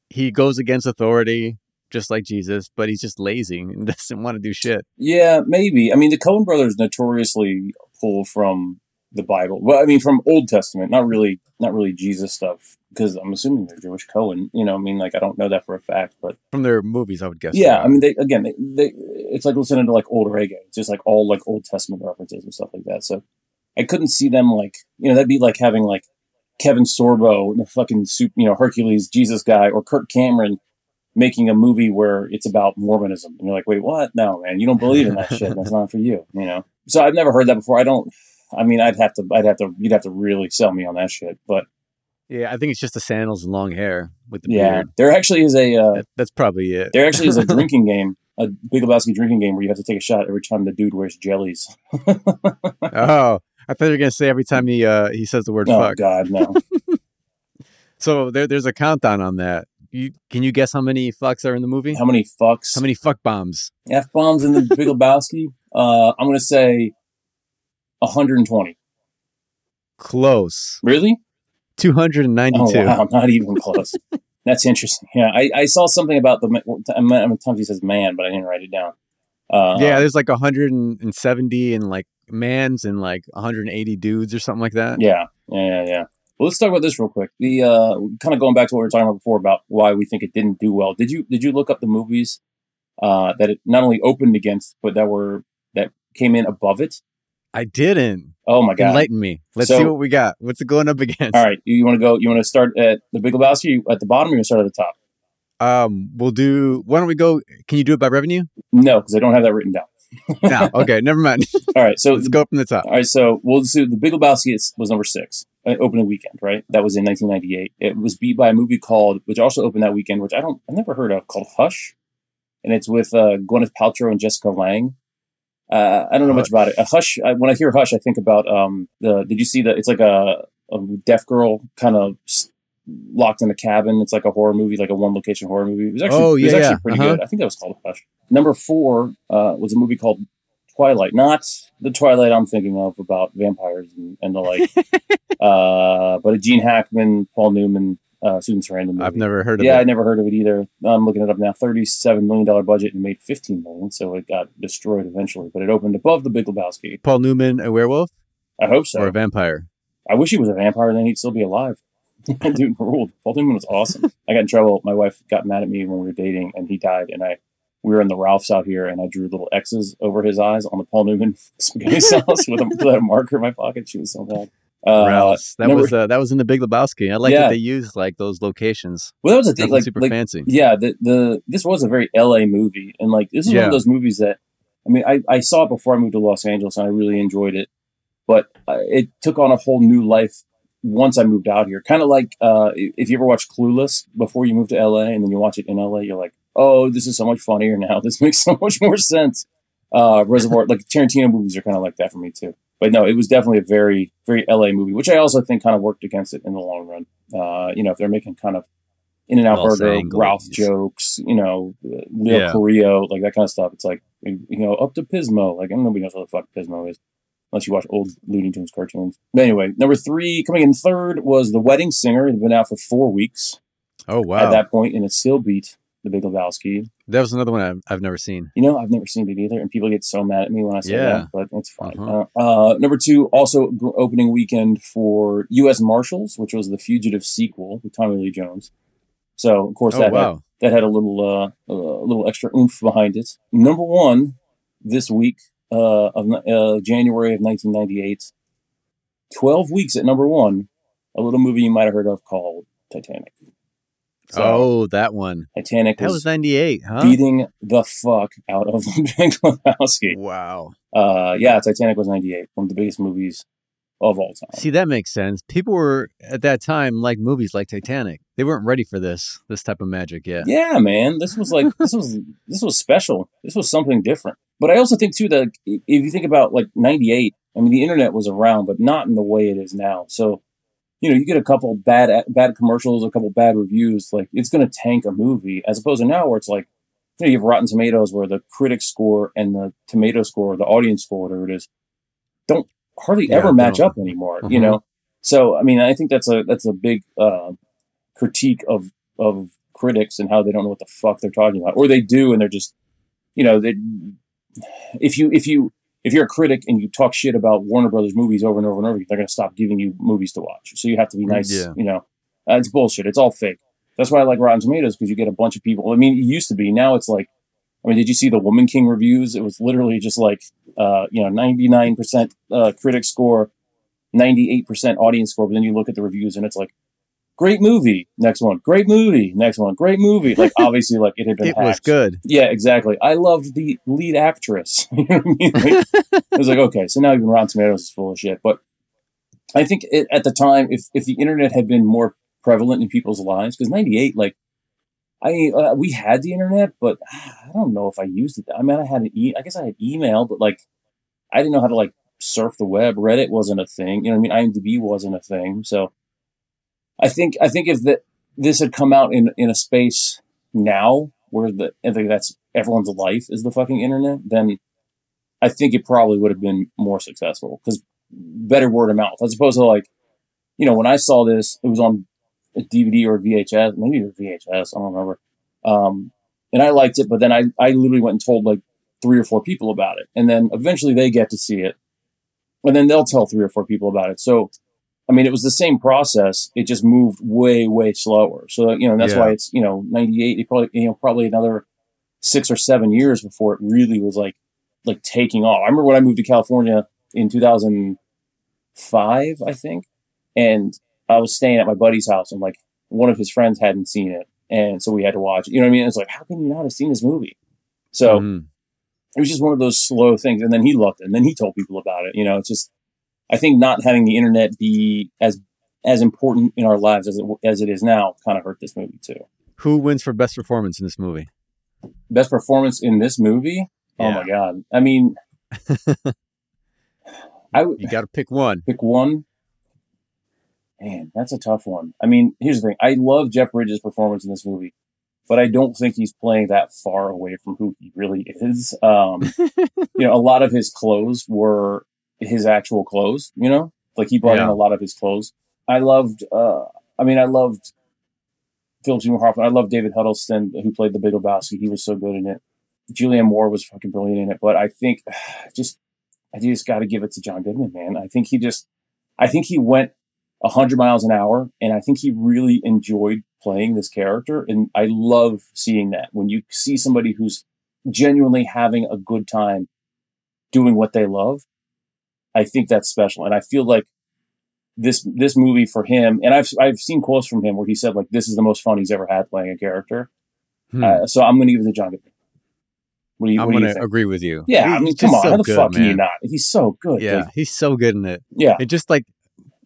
he goes against authority just like Jesus, but he's just lazy and doesn't want to do shit. Yeah, maybe. I mean, the Coen brothers notoriously pull from the Bible. Well, I mean, from Old Testament, not really, not really Jesus stuff, because I'm assuming they're Jewish Cohen. You know, I mean, like I don't know that for a fact, but From their movies, I would guess. yeah, so. I mean, they again, they, they it's like listening to like old reggae. It's just like all like Old Testament references and stuff like that. So I couldn't see them like you know that'd be like having like Kevin Sorbo, the fucking soup, you know, Hercules Jesus guy, or Kirk Cameron making a movie where it's about Mormonism. And you're like, wait, what? No, man, you don't believe in that shit. That's not for you, you know. So I've never heard that before. I don't. I mean, I'd have to. I'd have to. You'd have to really sell me on that shit. But yeah, I think it's just the sandals and long hair with the yeah, beard. there actually is a. Uh, That, that's probably it. there actually is a drinking game, a Big Lebowski drinking game where you have to take a shot every time the dude wears jellies. oh, I thought you were gonna say every time he uh he says the word Oh fuck. God, no. So there there's a countdown on that. You can you guess how many fucks are in the movie? How many fucks? How many fuck bombs? f bombs in the Big Lebowski? Uh, I'm gonna say 120. Close. Really? Two hundred and ninety Oh two. wow, not even close. That's interesting. Yeah, I, I saw something about the. I'm, he says man, but I didn't write it down. Uh, yeah, there's like hundred and seventy and like mans and like 180 dudes or something like that. yeah, yeah, yeah, yeah. Well, let's talk about this real quick. The uh, kind of going back to what we were talking about before about why we think it didn't do well. Did you did you look up the movies uh, that it not only opened against, but that were that came in above it? I didn't. Oh my god! Enlighten me. Let's So- see what we got. What's it going up against? All right, you, want to go? You want to start at the Big Lebowski at the bottom, or you want to start at the top? Um, we'll do. Why don't we go? Can you do it by revenue? No, because I don't have that written down. no. Okay, never mind. All right, so Let's go from the top. All right, so we'll do the Big Lebowski is, was number six, uh, opening weekend, right? That was in 1998. It was beat by a movie called, which also opened that weekend, which I don't, I've never heard of, called Hush, and it's with uh, Gwyneth Paltrow and Jessica Lange. Uh, I don't know much about it. A Hush. I, when I hear Hush, I think about um the. Did you see the? It's like a a deaf girl kind of locked in a cabin. It's like a horror movie, like a one location horror movie. It was actually, Oh, it was actually yeah. pretty Uh-huh. good. I think that was called Hush. Number four uh, was a movie called Twilight, not the Twilight I'm thinking of about vampires and, and the like, uh, but a Gene Hackman, Paul Newman, uh, Sarandon movie. I've never heard of it. yeah, I never heard of it either. I'm looking it up now. Thirty-seven million dollar budget and made fifteen million, so it got destroyed eventually. But it opened above the Big Lebowski. Paul Newman, a werewolf I hope so. or a vampire? I wish he was a vampire, then he'd still be alive. Dude ruled. Paul Newman was awesome. I got in trouble. My wife got mad at me when we were dating, and he died. And I, we were in the Ralphs out here, and I drew little X's over his eyes on the Paul Newman spaghetti sauce with a, with a marker in my pocket. She was so mad. Uh, Ralph's. That number- was uh, that was in the Big Lebowski. I like Yeah. that they used like those locations. well, that was the thing. Like, super like fancy. yeah, the the this was a very LA movie, and like this is one of those movies that I mean, I, I saw it before I moved to Los Angeles, and I really enjoyed it, but uh, it took on a whole new life once I moved out here. Kind of like uh, if you ever watch Clueless before you move to LA, and then you watch it in LA, you're like, oh, this is so much funnier now. This makes so much more sense. Uh, Reservoir, like Tarantino movies, are kind of like that for me too. But no, it was definitely a very, very LA movie, which I also think kind of worked against it in the long run. Uh, you know, if they're making kind of In and Out Burger. Ralph jokes, you know, Leo Yeah. Carrillo, like that kind of stuff. It's like, you know, up to Pismo. Like, nobody knows what the fuck Pismo is unless you watch old Looney Tunes cartoons. But anyway, number three, coming in third was The Wedding Singer. It had been out for four weeks Oh wow, at that, that point, and it still beat The Big Lebowski. That was another one I've, I've never seen. You know, I've never seen it either, and people get so mad at me when I say Yeah. that, but it's fine. Uh-huh. Uh, uh, number two, also opening weekend for U.S. Marshals, which was the Fugitive sequel with Tommy Lee Jones. So, of course, Oh that had, that had a little uh, a little extra oomph behind it. Number one this week uh, of uh, January of 1998, 12 weeks at number one, a little movie you might have heard of called Titanic. So, oh that one. Titanic That was, was ninety eight, huh? beating the fuck out of Big Lebowski. Wow. Uh, yeah, Titanic was 98, one of the biggest movies of all time. See, that makes sense. People were at that time like movies like Titanic. They weren't ready for this this type of magic yet. Yeah, man, this was like this was this was special. This was something different. But I also think too that if you think about like '98, I mean, the internet was around, but not in the way it is now. So, you know, you get a couple bad bad commercials, a couple bad reviews, like it's going to tank a movie, as opposed to now where it's like, you know, you have Rotten Tomatoes where the critic score and the tomato score, the audience score, whatever it is, don't hardly Yeah, ever match up anymore. You Mhm. know, so I mean, I think that's a that's a big uh, critique of of critics and how they don't know what the fuck they're talking about, or they do and they're just, you know, they if you if you if you're a critic and you talk shit about Warner Brothers movies over and over and over, they're going to stop giving you movies to watch. So you have to be nice. Yeah. You know, uh, it's bullshit. It's all fake. That's why I like Rotten Tomatoes because you get a bunch of people. I mean, it used to be. Now it's like, I mean, did you see the Woman King reviews? It was literally just like, uh, you know, 99% uh, critic score, 98% audience score. But then you look at the reviews and it's like, great movie. Next one, great movie. Next one, great movie. Like obviously, like it had been. It was good. Yeah, exactly. I loved the lead actress. you know what I mean? Like, I was like, okay, so now even Rotten Tomatoes is full of shit. But I think it, at the time, if if the internet had been more prevalent in people's lives, because '98, like, I uh, we had the internet, but I don't know if I used it. I mean, I had an e. I guess I had email, but like, I didn't know how to like surf the web. Reddit wasn't a thing. You know, what I mean, IMDb wasn't a thing. So, I think I think if that this had come out in in a space now where the I think that's everyone's life is the fucking internet, then I think it probably would have been more successful because better word of mouth as opposed to like, you know, when I saw this, it was on a DVD or VHS, maybe it was VHS, I don't remember. Um, and I liked it, but then I, I literally went and told like three or four people about it. And then eventually they get to see it. And then they'll tell three or four people about it. So, I mean, it was the same process. It just moved way, way slower. So, you know, that's Yeah. why it's, you know, 98, it probably, you know, probably another six or seven years before it really was like, like taking off. I remember when I moved to California in 2005, I think. And I was staying at my buddy's house and like one of his friends hadn't seen it. And so we had to watch it. You know what I mean? It's like, how can you not have seen this movie? So Mhm. it was just one of those slow things. And then he loved it. And then he told people about it. You know, it's just, I think not having the internet be as, as important in our lives as it, as it is now kind of hurt this movie too. Who wins for best performance in this movie? Best performance in this movie? Oh my God. I mean, I You got to pick one. pick one. Man, that's a tough one. I mean, here's the thing. I love Jeff Bridges' performance in this movie, but I don't think he's playing that far away from who he really is. Um, you know, a lot of his clothes were his actual clothes, you know? Like he brought in a lot of his clothes. I loved uh I mean I loved Philip Seymour Hoffman. I loved David Huddleston who played the Big Lebowski. He was so good in it. Julianne Moore was fucking brilliant in it, but I think just I just got to give it to John Goodman, man. I think he just I think he went 100 miles an hour and I think he really enjoyed playing this character and I love seeing that when you see somebody who's genuinely having a good time doing what they love. I think that's special and I feel like this this movie for him and I've I've seen quotes from him where he said like this is the most fun he's ever had playing a character. Hmm. Uh, so I'm going to give it to John Goodman. What do you I'm gonna agree with you. Yeah, I He's mean, just come on, so how the good, fuck can you not? He's so good. Yeah, Like, he's so good in it. yeah, It just like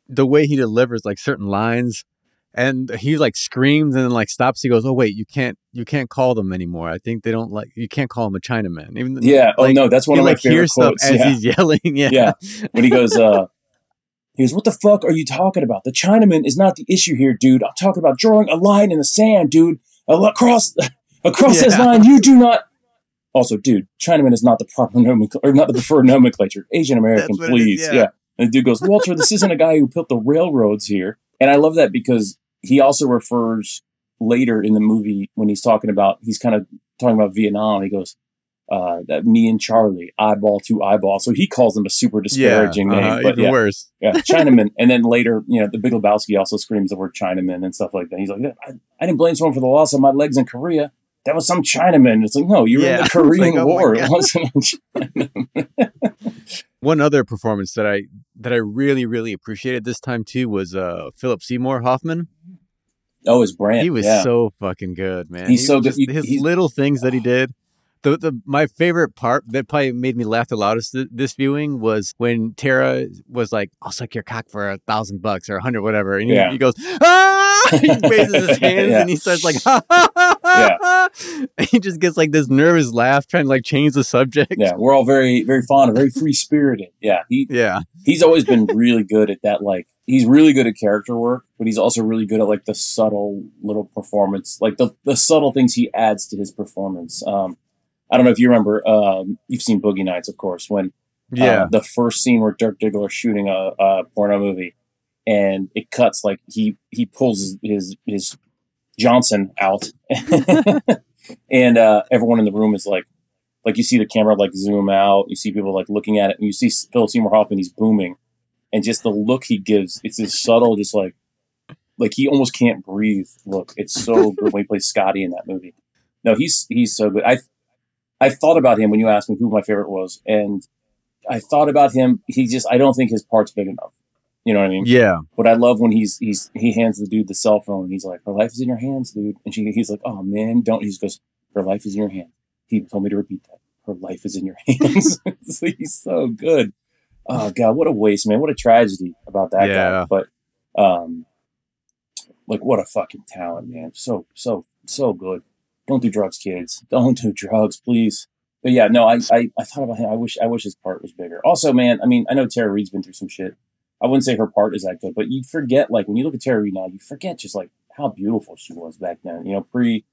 the way he delivers like certain lines, and he like screams and then like stops. He goes, "Oh wait, you can't, you can't call them anymore. I think they don't like you can't call him a Chinaman." Even yeah. Oh no, that's one of my like favorite quotes. as yeah. he's yelling. Yeah, Yeah. when he goes, uh, he goes, "What the fuck are you talking about? The Chinaman is not the issue here, dude. I'm talking about drawing a line in the sand, dude. Across across this line, you do not." Also, dude, Chinaman is not the proper nomenclature, or not the preferred nomenclature. Asian American, That's what it please. is, yeah. yeah. And the dude goes, Walter, this isn't a guy who built the railroads here. And I love that because he also refers later in the movie when he's talking about, he's kind of talking about Vietnam. He goes, uh, that me and Charlie, eyeball to eyeball. So he calls them a super disparaging uh-huh, name. But even yeah, worse. yeah, Chinaman. and then later, you know, the Big Lebowski also screams the word Chinaman and stuff like that. He's like, I, I didn't blame someone for the loss of my legs in Korea. That was some Chinaman. It's like, no, you were in the It's like, Korean oh War. It wasn't. One other performance that I that I really really appreciated this time too was uh Philip Seymour Hoffman. Oh, his brand. He was yeah. so fucking good, man. He's He so good. just- his he's- little things that he did. The, the my favorite part that probably made me laugh the loudest th- this viewing was when Tara was like, "I'll suck your cock for a thousand bucks or a hundred, whatever," and he, Yeah. he goes, "Ah!" he raises his hands Yeah. and he starts like, "Ha ha ha!" ha." And he just gets like this nervous laugh, trying to like change the subject. yeah, we're all very, very fond of, very free spirited. Yeah, he yeah, he's always been really good at that. Like he's really good at character work, but he's also really good at like the subtle little performance, like the the subtle things he adds to his performance. Um, I don't know if you remember. Um, you've seen Boogie Nights, of course. When uh, yeah. the first scene where Dirk Diggler's shooting a, a porno movie, and it cuts like he he pulls his his, his Johnson out, and uh, everyone in the room is like, like you see the camera like zoom out, you see people like looking at it, and you see Phil Seymour Hoffman, he's booming, and just the look he gives, it's this subtle, just like like he almost can't breathe. Look, it's so good when he plays Scotty in that movie. No, he's he's so good. I I thought about him when you asked me who my favorite was, and I thought about him. He just I don't think his part's big enough. You know what I mean? yeah. But I love when he's he's he hands the dude the cell phone. And he's like, "Her life is in your hands, dude." And she he's like, "Oh man, don't." He just goes, "Her life is in your hands." He told me to repeat that. Her life is in your hands. so he's so good. Oh god, what a waste, man! What a tragedy about that guy. But um, like what a fucking talent, man! So so so good. Don't do drugs, kids. Don't do drugs, please. But yeah, no, I, I I thought about him. I wish I wish his part was bigger. Also, man, I mean, I know Tara Reid's been through some shit. I wouldn't say her part is that good, but you forget like when you look at Tara Reid now, you forget just like how beautiful she was back then. You know, pre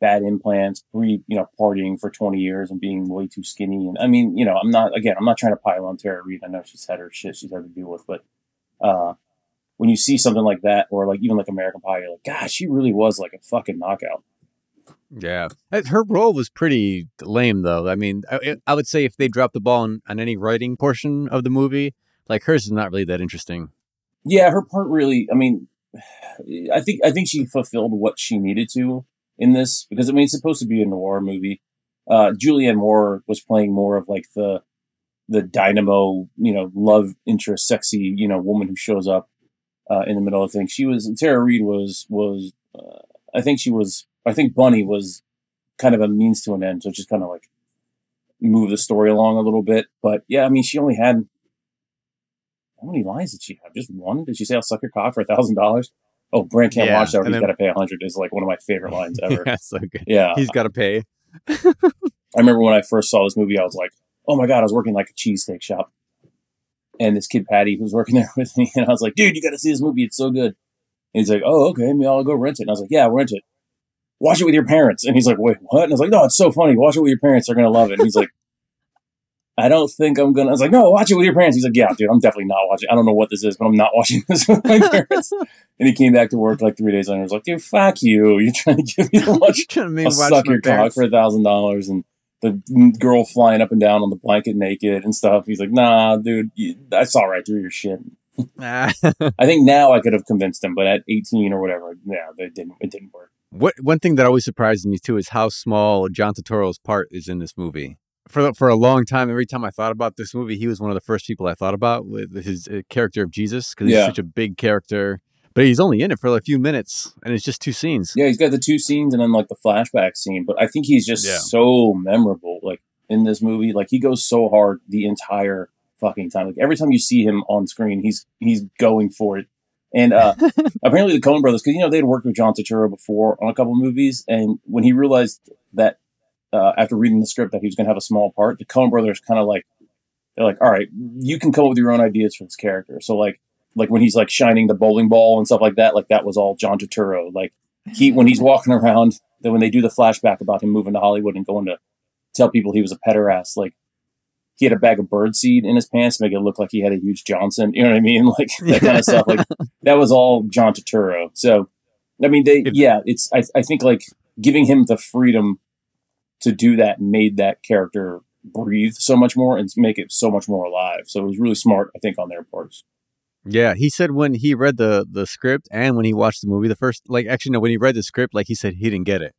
bad implants, pre you know partying for twenty years and being way too skinny. And I mean, you know, I'm not again, I'm not trying to pile on Tara Reid. I know she's had her shit she's had to deal with, but uh, when you see something like that, or like even like American Pie, you're like, gosh, she really was like a fucking knockout. Yeah, her role was pretty lame, though. I mean, I, I would say if they dropped the ball on, on any writing portion of the movie, like hers is not really that interesting. Yeah, her part really. I mean, I think I think she fulfilled what she needed to in this because I mean it's supposed to be a noir movie. Uh, Julianne Moore was playing more of like the the dynamo, you know, love interest, sexy, you know, woman who shows up uh, in the middle of things. She was Tara Reid was was uh, I think she was I think Bunny was kind of a means to an end, so just kind of like move the story along a little bit. But yeah, I mean, she only had how many lines did she have? Just one? Did she say I'll suck your cock for a thousand dollars? Oh, Brandt can't Yeah, watch that. Or he's then- got to pay a hundred. Is like one of my favorite lines ever. yeah, so good. yeah, He's got to pay. I remember when I first saw this movie, I was like, oh my god, I was working like a cheesesteak shop. and this kid Patty who was working there with me, and I was like, dude, you got to see this movie. It's so good. And he's like, oh, okay, maybe I'll go rent it. And I was like, yeah, rent it. Watch it with your parents. And he's like, wait, what? And I was like, no, it's so funny. Watch it with your parents. They're gonna love it. And he's like. I don't think I'm gonna. I was like, no, watch it with your parents. He's like, yeah, dude, I'm definitely not watching. I don't know what this is, but I'm not watching this with my parents. and he came back to work like three days later. and was like, dude, fuck you. You're trying to give me to watch. Trying to make I'll watch suck my your cock for a thousand dollars and the girl flying up and down on the blanket naked and stuff. He's like, nah, dude, you, I saw right through your shit. I think now I could have convinced him, but at 18 or whatever, yeah, it didn't. It didn't work. What one thing that always surprises me too is how small John Turturro's part is in this movie. For the- for a long time, every time I thought about this movie, he was one of the first people I thought about with his uh, character of Jesus because he's Yeah. such a big character. But he's only in it for like a few minutes, and it's just two scenes. Yeah, he's got the two scenes and then like the flashback scene, but I think he's just Yeah. so memorable. Like in this movie, like he goes so hard the entire fucking time. Like every time you see him on screen, he's he's going for it. And uh, apparently the Coen Brothers, because you know they'd worked with John Turturro before on a couple movies, and when he realized that uh, after reading the script that he was going to have a small part, the Coen Brothers kind of like they're like, all right, you can come up with your own ideas for this character. So like like when he's like shining the bowling ball and stuff like that, like that was all John Turturro. Like he when he's walking around, then when they do the flashback about him moving to Hollywood and going to tell people he was a pederast, like he had a bag of birdseed in his pants to make it look like he had a huge Johnson. You know what I mean? Like that kind of stuff. Like that was all John Turturro. So I mean, they If- yeah, it's I, I think like giving him the freedom to do that made that character breathe so much more and make it so much more alive. So it was really smart, I think, on their parts. Yeah, he said when he read the the script and when he watched the movie, the first like actually no, when he read the script, like he said he didn't get it.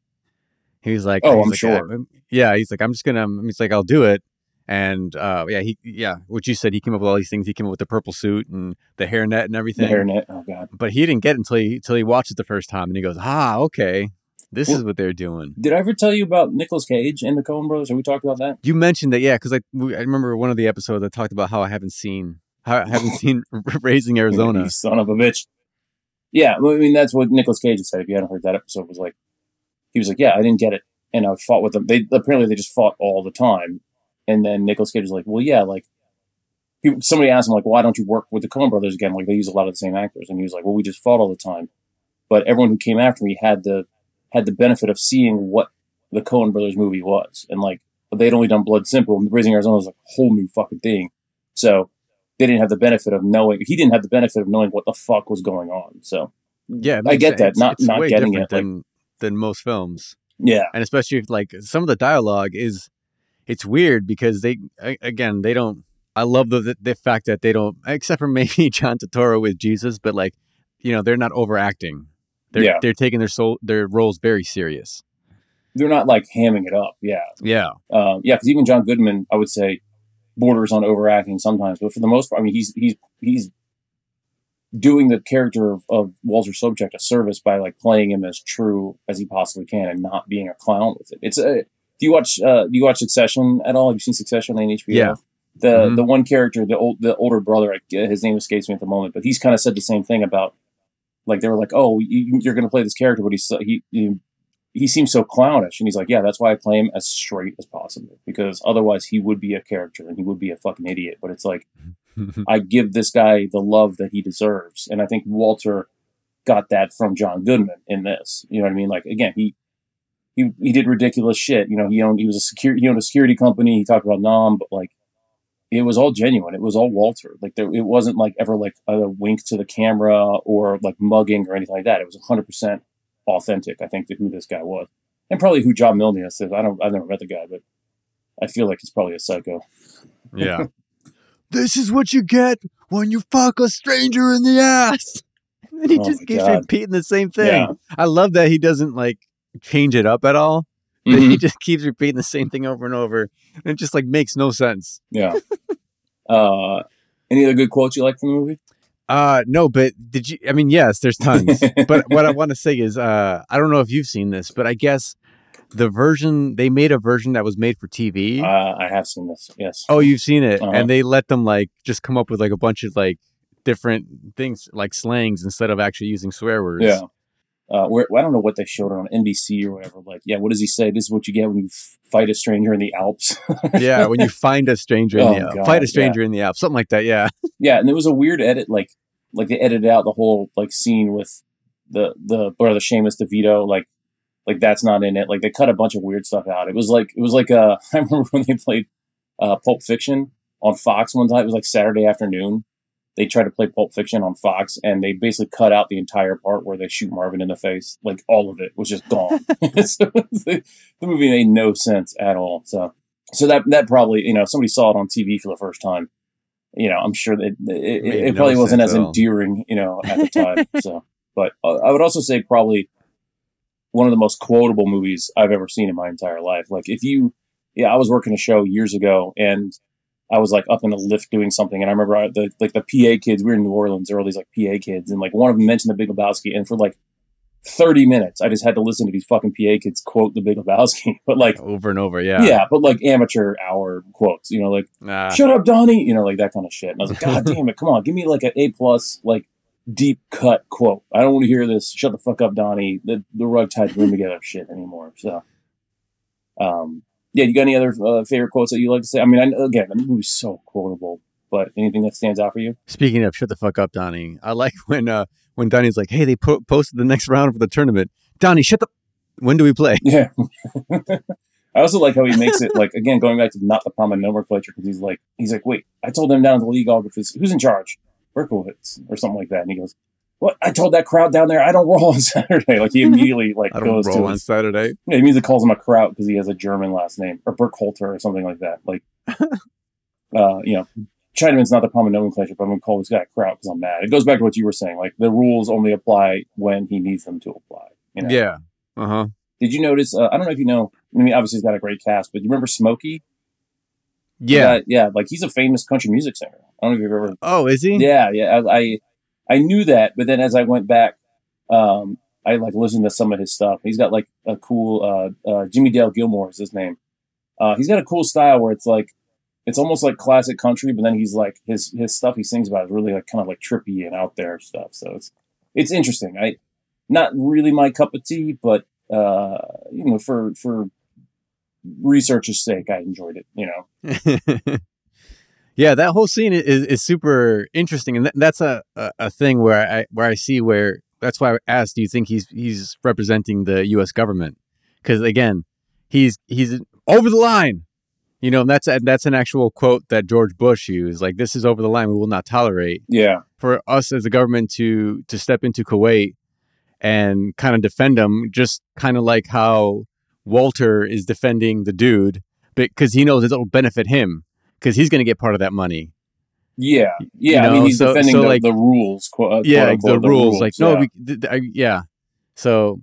He was like, Oh, I'm like, sure. "Uh, yeah, he's like, I'm just gonna. He's like, I'll do it. And uh, yeah, he yeah, what you said, he came up with all these things. He came up with the purple suit and the hairnet and everything. The hairnet. Oh god. But he didn't get it until he until he watched it the first time, and he goes, ah, okay, this Well- is what they're doing. Did I ever tell you about Nicolas Cage and the Coen Brothers? Have we talked about that? You mentioned that, yeah, because I I remember one of the episodes I talked about how I haven't seen how I haven't seen Raising Arizona. You son of a bitch. Yeah, well, I mean that's what Nicolas Cage said. If you hadn't heard that episode, was like he was like, "Yeah, I didn't get it," and I fought with them. They apparently they just fought all the time, and then Nicolas Cage was like, "Well, yeah, like." He, somebody asked him like, "Why don't you work with the Coen Brothers again? Like they use a lot of the same actors." And he was like, "Well, we just fought all the time, but everyone who came after me had the had the benefit of seeing what the Coen Brothers movie was, and like they'd only done Blood Simple, and Raising Arizona was like a whole new fucking thing. So they didn't have the benefit of knowing. He didn't have the benefit of knowing what the fuck was going on. So Yeah, I get sense. that. It's- Not it's not way getting different it. Like, than than most films, yeah, and especially if, like some of the dialogue is it's weird because they again they don't. I love the, the the fact that they don't, except for maybe John Turturro with Jesus, but like you know they're not overacting. They're Yeah. they're taking their soul their roles very serious. they're not like hamming it up. Yeah, Yeah, um, yeah. Because even John Goodman, I would say, borders on overacting sometimes, but for the most part, I mean, he's he's he's doing the character of, of Walter Sobchak a service by like playing him as true as he possibly can and not being a clown with it. It's a. Do you watch uh, Do you watch Succession at all? Have you seen Succession on HBO? Yeah. The Mhm. the one character, the old the older brother, his name escapes me at the moment, but he's kind of said the same thing about like they were like, oh, you, you're going to play this character, but he's so- he, he he seems so clownish, and he's like, yeah, that's why I play him as straight as possible because otherwise he would be a character and he would be a fucking idiot. But it's like I give this guy the love that he deserves, and I think Walter got that from John Goodman in this. You know what I mean? Like again, he. He, he did ridiculous shit. You know, he owned he was a security he owned a security company. He talked about Nom, but like it was all genuine. It was all Walter. Like there, it wasn't like ever like a wink to the camera or like mugging or anything like that. It was 100 percent authentic. I think to who this guy was, and probably who John Milius is. I don't. I've never met the guy, but I feel like he's probably a psycho. yeah. this is what you get when you fuck a stranger in the ass. And he Oh just keeps God. repeating the same thing. Yeah. I love that he doesn't like change it up at all. Mhm. He just keeps repeating the same thing over and over. And it just like makes no sense. Yeah. uh, any other good quotes you like from the movie? Uh no, but did you I mean yes, there's tons. but what I want to say is uh I don't know if you've seen this, but I guess the version they made a version that was made for TV. Uh, I have seen this. Yes. oh, you've seen it. Uh-huh. And they let them like just come up with like a bunch of like different things like slangs instead of actually using swear words. Yeah. Uh, where I don't know what they showed on NBC or whatever. Like, yeah, what does he say? This is what you get when you f- fight a stranger in the Alps. yeah, when you find a stranger in Oh, the Alps, God, fight a stranger in the Alps, something like that. Yeah, yeah, and there was a weird edit, like like they edited out the whole like scene with the the brother Seamus Da Fino, like like that's not in it. Like they cut a bunch of weird stuff out. It was like it was like uh I remember when they played uh Pulp Fiction on Fox one time. It was like Saturday afternoon. They tried to play Pulp Fiction on Fox, and they basically cut out the entire part where they shoot Marvin in the face. Like all of it was just gone. so the, the movie made no sense at all. So, so that that probably you know somebody saw it on TV for the first time. You know, I'm sure that it, it, Made it no probably wasn't as endearing, you know, at the time. so, but uh, I would also say probably one of the most quotable movies I've ever seen in my entire life. Like if you, yeah, I was working a show years ago and I was like up in the lift doing something, and I remember I, the like the PA kids. We were in New Orleans. There were all these like PA kids, and like one of them mentioned the Big Lebowski, and for like thirty minutes, I just had to listen to these fucking PA kids quote the Big Lebowski, but like. over and over. Yeah. Yeah, but like amateur hour quotes, you know, like. "Shut up, Donnie," you know, like that kind of shit. And I was like, "God damn it, come on, give me like an A plus, like deep cut quote. I don't want to hear this. Shut the fuck up, Donnie. The the rug tied room together shit anymore." So, um, yeah, you got any other uh, favorite quotes that you like to say? I mean, I, again, the movie's so quotable, but anything that stands out for you? Speaking of shut the fuck up, Donnie. I like when uh when Donnie's like, "Hey, they po- posted the next round for the tournament." Donnie, shut the. When do we play? Yeah. I also like how he makes it like again going back to not the prominent nomenclature because he's like he's like wait I told them down at the league office who's in charge Berkowitz or something like that and he goes what I told that crowd down there I don't roll on Saturday like he immediately like I don't goes roll to on his, Saturday. yeah, he means he calls him a kraut because he has a German last name or Burkhalter or something like that like uh you know Chinaman's not the prominent nomenclature but I'm gonna call this guy a kraut because I'm mad it goes back to what you were saying like the rules only apply when he needs them to apply you know Yeah. Uh huh. did you notice uh, I don't know if you know I mean obviously he's got a great cast but you remember Smokey Yeah. yeah, yeah. Like he's a famous country music singer. I don't know if you've ever. Oh, is he? Yeah, yeah. I, I I knew that, but then as I went back, um, I like listened to some of his stuff. He's got like a cool. Uh, uh, Jimmie Dale Gilmore is his name. Uh, he's got a cool style where it's like, it's almost like classic country, but then he's like his his stuff he sings about is really like kind of like trippy and out there stuff. So it's it's interesting. I not really my cup of tea, but uh, you know, for for research's sake, I enjoyed it. You know. yeah, that whole scene is, is, super interesting, and th- that's a, a, a thing where I where I see where that's why I asked, do you think he's he's representing the U.S. government? Because again, he's he's over the line, you know. And that's a, that's an actual quote that George Bush used. Like, this is over the line. We will not tolerate Yeah. for us as a government to to step into Kuwait and kind of defend them, just kind of like how Walter is defending the dude, because he knows it'll benefit him because he's going to get part of that money. Yeah, yeah. You I mean, he's so- defending so, the, like- the rules. Quote, uh, yeah, quote, the, unquote, rules. Like no, yeah. we, th- th- I, yeah. So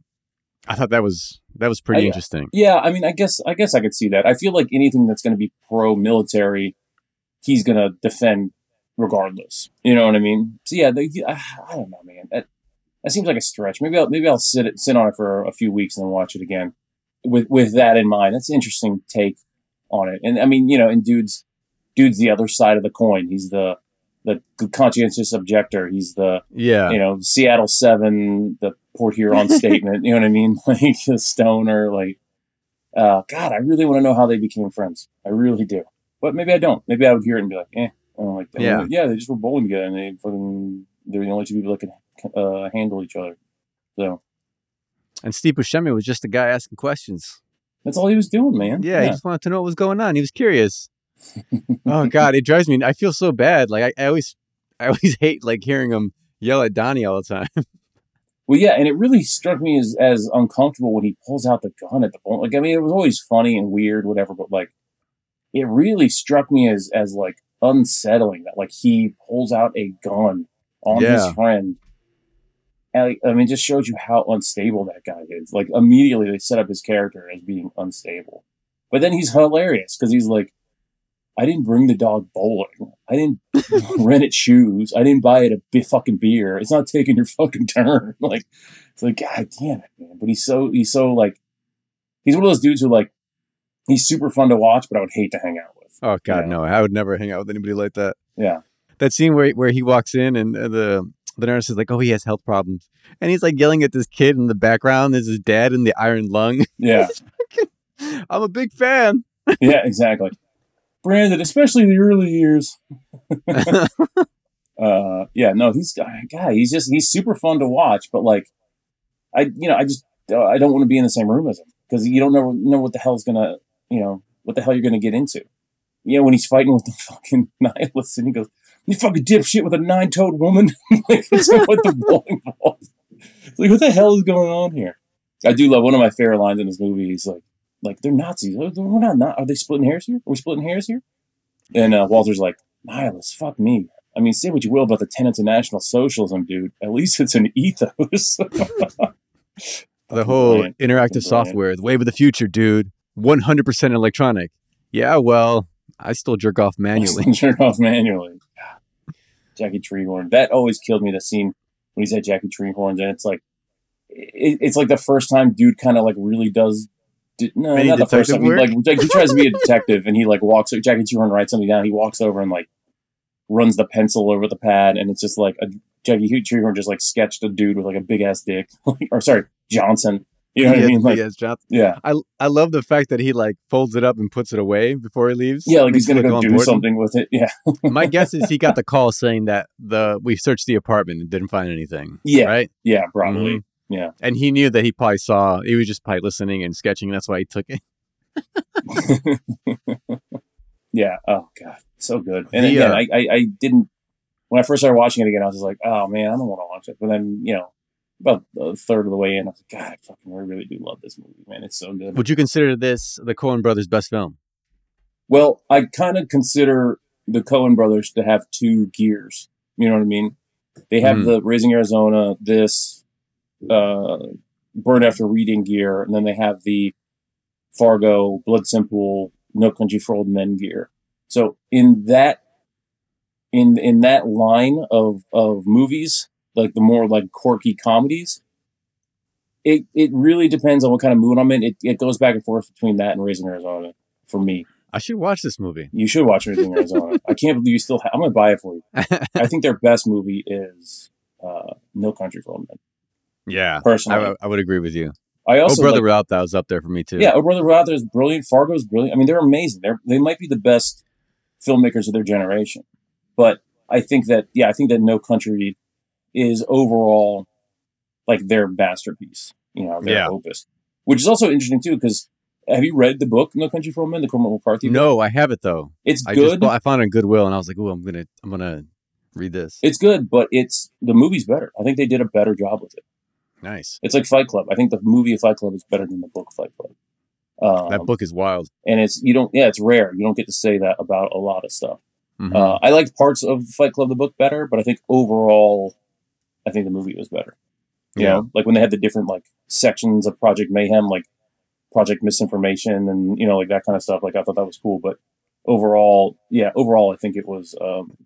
I thought that was that was pretty I- interesting. yeah. I mean, I guess I guess I could see that. I feel like anything that's going to be pro-military, he's going to defend regardless. You know what I mean? So yeah, the, I, I don't know, man. That, that seems like a stretch. Maybe I'll maybe I'll sit it, sit on it for a few weeks and then watch it again with with that in mind. That's an interesting take on it. And I mean, you know, and dude's dude's the other side of the coin. He's the the conscientious objector. He's the Yeah, you know, Seattle Seven, the Port Huron statement. You know what I mean? Like the stoner. Like, uh, God, I really want to know how they became friends. I really do. But maybe I don't. Maybe I would hear it and be like, eh, I don't like that. Yeah. Like, yeah, they just were bowling together and they fucking they were the only two people that could uh, handle each other. So and Steve Buscemi was just a guy asking questions. that's all he was doing, man. Yeah, he just wanted to know what was going on. He was curious. Oh God, it drives me. I feel so bad. Like I, I always, I always hate like hearing him yell at Donnie all the time. Well, yeah, and it really struck me as as uncomfortable when he pulls out the gun at the point. Like, I mean, it was always funny and weird, whatever, but like, it really struck me as as like unsettling that like he pulls out a gun on his friend. And I mean, just shows you how unstable that guy is. Like, immediately they set up his character as being unstable, but then he's hilarious because he's like, "I didn't bring the dog bowling. I didn't rent it shoes. I didn't buy it a fucking beer. It's not taking your fucking turn. Like, it's like, God damn it, man. But he's so, he's so like, he's one of those dudes who like, he's super fun to watch, but I would hate to hang out with. Oh God, Yeah. no! I would never hang out with anybody like that. Yeah. That scene where where he walks in and uh, the the nurse is like, "Oh, he has health problems," and he's like yelling at this kid in the background. There's his dad in the iron lung. Yeah, I'm a big fan. yeah, exactly. Brandon, especially in the early years. uh, yeah, no, he's guy. He's just he's super fun to watch, but like, I you know I just uh, I don't want to be in the same room as him because you don't know know what the hell's gonna you know what the hell you're gonna get into. You know when he's fighting with the fucking nihilists and he goes, "You fucking dipshit with a nine toed woman." like what the bowling ball. Like what the hell is going on here? I do love one of my favorite lines in this movie. He's like, "Like they're Nazis. We're not. not are they splitting hairs here? Are we splitting hairs here?" And uh, Walter's like, "Nihilists, fuck me. I mean, say what you will about the tenets of National Socialism, dude. At least it's an ethos." the whole brilliant. interactive Brilliant. software, the wave of the future, dude. 100% electronic. Yeah, well, I still jerk off manually. Jerk off manually. Jackie Treehorn. That always killed me. The scene when he said Jackie Treehorns, and it's like, it, it's like the first time dude kind of like really does. D- No, Any not the first time. He, like, like he tries to be a detective, and he like walks. Jackie Treehorn writes something down. He walks over and like runs the pencil over the pad, and it's just like a Jackie Treehorn just like sketched a dude with like a big ass dick, or sorry, Johnson. You know what I mean? Like, yes, John. yeah, I I love the fact that he like folds it up and puts it away before he leaves. yeah, like he's gonna go do something with it. Yeah, My guess is he got the call saying that the we searched the apartment and didn't find anything. Yeah. Right? yeah, probably. Mhm. Yeah. And he knew that he probably saw he was just probably listening and sketching, that's why he took it. yeah. Oh god, so good. And The, again, uh, I, I I didn't when I first started watching it again. I was just like, oh man, I don't want to watch it. But then you know, about a third of the way in, I was like, God, I fucking I really do love this movie, man. It's so good. Would you consider this the Coen brothers' best film? Well, I kind of consider the Coen brothers to have two gears. You know what I mean? They have Hmm. the Raising Arizona, this uh, Burn After Reading gear, and then they have the Fargo, Blood Simple, No Country for Old Men gear. So in that in in that line of of movies, like the more like quirky comedies, it it really depends on what kind of mood I'm in. It it goes back and forth between that and Raising Arizona for me. I should watch this movie. You should watch Raising Arizona. I can't believe you still. Ha- I'm gonna buy it for you. I think their best movie is uh, No Country for Old Men. Yeah. Personally, I would agree with you. I, Oh, also Brother like- That was up there for me too. yeah, Oh Brother There is brilliant. Fargo is brilliant. I mean, they're amazing. They're they might be the best filmmakers of their generation. But I think that yeah, I think that No Country is overall like their masterpiece. You know, their Yeah. opus, which is also interesting too because. Have you read the book No Country for Old Men, the Cormac McCarthy? book? No, I have it though. it's I good. just I found it on Goodwill and I was like, "Oh, I'm gonna I'm gonna read this." It's good, but it's the movie's better. I think they did a better job with it. Nice. It's like Fight Club. I think the movie of Fight Club is better than the book Fight Club. Um, that book is wild. and it's you don't yeah it's rare you don't get to say that about a lot of stuff. Mhm. Uh, I liked parts of Fight Club the book better, but I think overall, I think the movie was better. You Yeah. know, like when they had the different like sections of Project Mayhem, like Project Misinformation, and you know like that kind of stuff. Like I thought that was cool, but overall, yeah, overall I think it was um,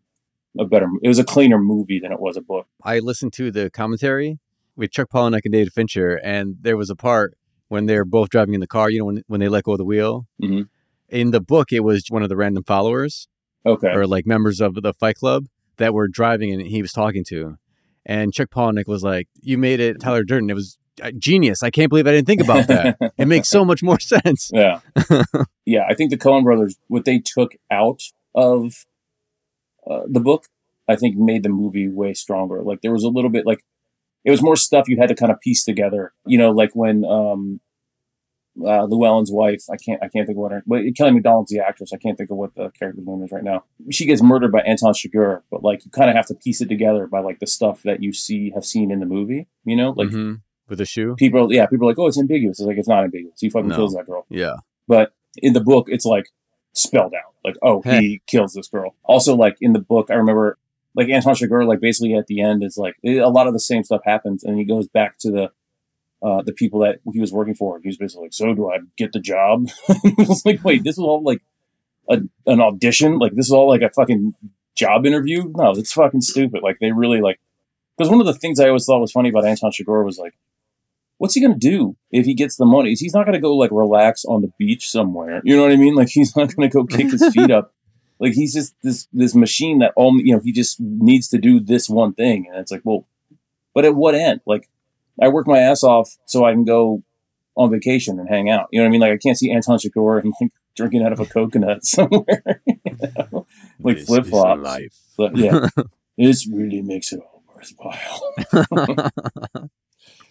a better. It was a cleaner movie than it was a book. I listened to the commentary with Chuck Palahniuk and David Fincher, and there was a part when they're both driving in the car. You know, when when they let go of the wheel. Mhm. In the book, it was one of the random followers Okay. or like members of the Fight Club that were driving, and he was talking to. And Chuck Palahniuk was like, "You made it, Tyler Durden. It was uh, genius. I can't believe I didn't think about that. it makes so much more sense." Yeah. yeah, I think the Coen brothers, what they took out of uh, the book, I think made the movie way stronger. Like there was a little bit like it was more stuff you had to kind of piece together. You know, like when um uh, Llewellyn's wife, I can't I can't think of what her but Kelly Macdonald's the actress. I can't think of what the character's name is right now. She gets murdered by Anton Chigurh, but like you kind of have to piece it together by like the stuff that you see have seen in the movie. You know, like Mhm. with a shoe. people, yeah, people are like, oh, it's ambiguous. It's like it's not ambiguous. He fucking No. kills that girl Yeah. but in the book it's like spelled out like oh he kills this girl also like in the book i remember like anton chigurh like basically at the end is like it- a lot of the same stuff happens and he goes back to the uh the people that he was working for he was basically like so do i get the job it was like wait this is all like a, an audition like this is all like a fucking job interview no it's fucking stupid like they really like because one of the things i always thought was funny about anton chigurh was like what's he gonna do if he gets the money? He's not gonna go like relax on the beach somewhere. You know what I mean? Like he's not gonna go kick his feet up Like he's just this this machine that all you know he just needs to do this one thing, and it's like, well, but at what end? Like I work my ass off so I can go on vacation and hang out. You know what I mean? Like I can't see Anton Chigurh and like drinking out of a coconut somewhere, you know? like flip flops. yeah, this really makes it all worthwhile.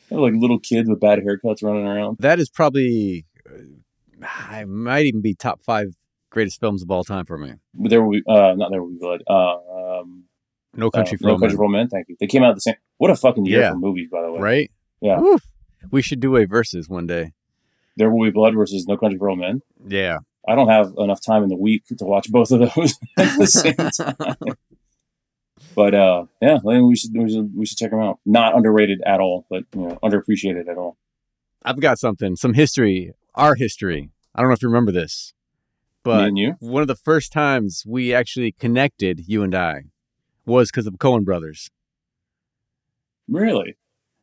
like little kids with bad haircuts running around. that is probably, uh, I might even be top five greatest films of all time for me. There will be, uh, not there will be blood. Uh, um, No Country uh, for No Country Men, for Men. Thank you. They came out the same. What a fucking year Yeah. for movies, by the way. right? Yeah. Woo. We should do a versus one day. There will be blood versus No Country for Old Men. Yeah. I don't have enough time in the week to watch both of those at the same time. But uh, yeah, we should, we should we should check them out. Not underrated at all, but you know, underappreciated at all. I've got something, some history, our history. I don't know if you remember this, but one of the first times we actually connected, you and I, was because of Coen Brothers. Really?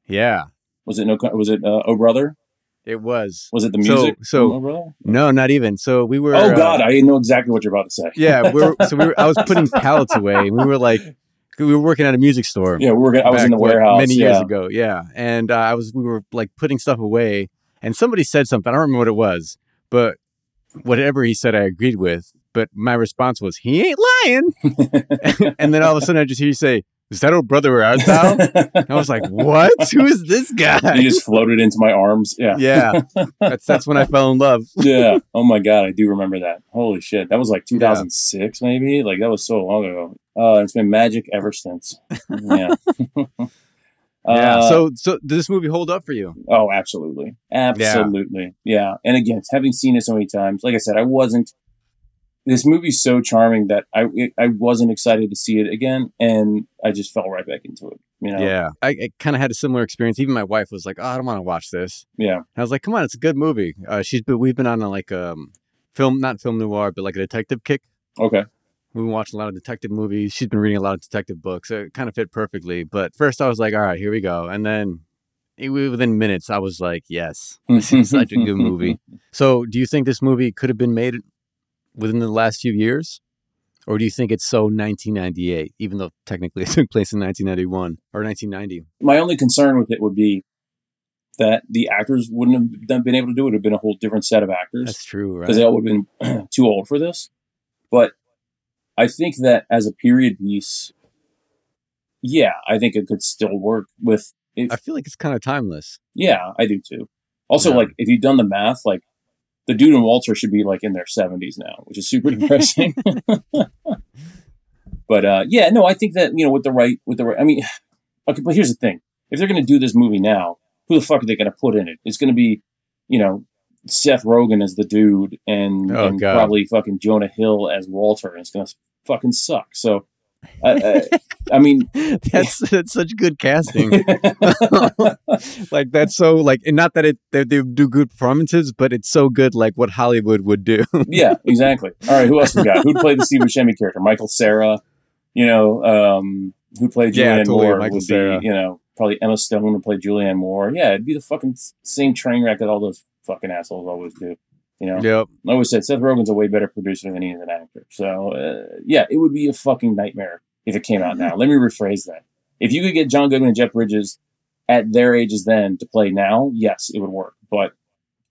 Yeah, Was it no? Was it uh, Oh Brother? it was. Was it the So- music? so- from Oh No, not even. So we were. Oh uh, God, I know exactly what you're about to say. yeah, we were. So we were. I was putting pallets away. and We were like, we were working at a music store. Yeah, we were. I was in the warehouse many years yeah. ago. Yeah, and uh, I was. We were like putting stuff away, and somebody said something. I don't remember what it was, but whatever he said, I agreed with. But my response was, "He ain't lying." and then all of a sudden, I just hear you say, "Is that old brother where art thou?" And I was like, "What? Who is this guy?" he just floated into my arms. Yeah. yeah, that's that's when I fell in love. yeah. Oh my god, I do remember that. Holy shit, that was like 2006, maybe. Like that was so long ago. Uh, it's been magic ever since. Yeah. Yeah. Uh, so, so did this movie hold up for you? oh, absolutely, absolutely, yeah. And again, having seen it so many times, like I said, I wasn't. This movie's so charming that I I wasn't excited to see it again, and I just fell right back into it. You know. Yeah, I, I kind of had a similar experience. Even my wife was like, "Oh, I don't want to watch this." Yeah. I was like, "Come on, it's a good movie." Uh, she's been, we've been on a, like um film, not film noir, but like a detective kick. Okay. We've been watching a lot of detective movies. She's been reading a lot of detective books. So it kind of fit perfectly. But first, I was like, "All right, here we go," and then within minutes, I was like, "Yes, this is such a good movie." So, do you think this movie could have been made within the last few years? Or do you think it's so 1998, even though technically it took place in 1991 or 1990? My only concern with it would be that the actors wouldn't have been able to do it. It would have been a whole different set of actors. That's true, right? because they all would have been too old for this. But I think that as a period piece, yeah, I think it could still work with. If, I feel like it's kind of timeless. yeah, I do too. Also, Yeah. like if you've done the math, like the dude and Walter should be like in their seventies now, which is super depressing. but uh, yeah, no, I think that you know with the right with the right. I mean, okay, but here's the thing: if they're going to do this movie now, who the fuck are they going to put in it? It's going to be, you know, Seth Rogen as the dude, and, Oh, and probably fucking Jonah Hill as Walter, and it's going to fucking suck. So, I, I, I mean, that's that's such good casting. like that's so like, and not that it they, they do good performances, but it's so good like what Hollywood would do. yeah, exactly. All right, who else we got? Who'd play the Steve Buscemi character? Michael Cera. You know, um, who played Yeah, Julianne totally, Moore Michael would Cera. be, you know, probably Emma Stone would play Julianne Moore. Yeah, it'd be the fucking same train wreck that all those fucking assholes always do. You know, yep. I always said Seth Rogen's a way better producer than he is an actor. So uh, yeah, it would be a fucking nightmare if it came out now. Let me rephrase that. If you could get John Goodman and Jeff Bridges at their ages then to play now, yes, it would work. But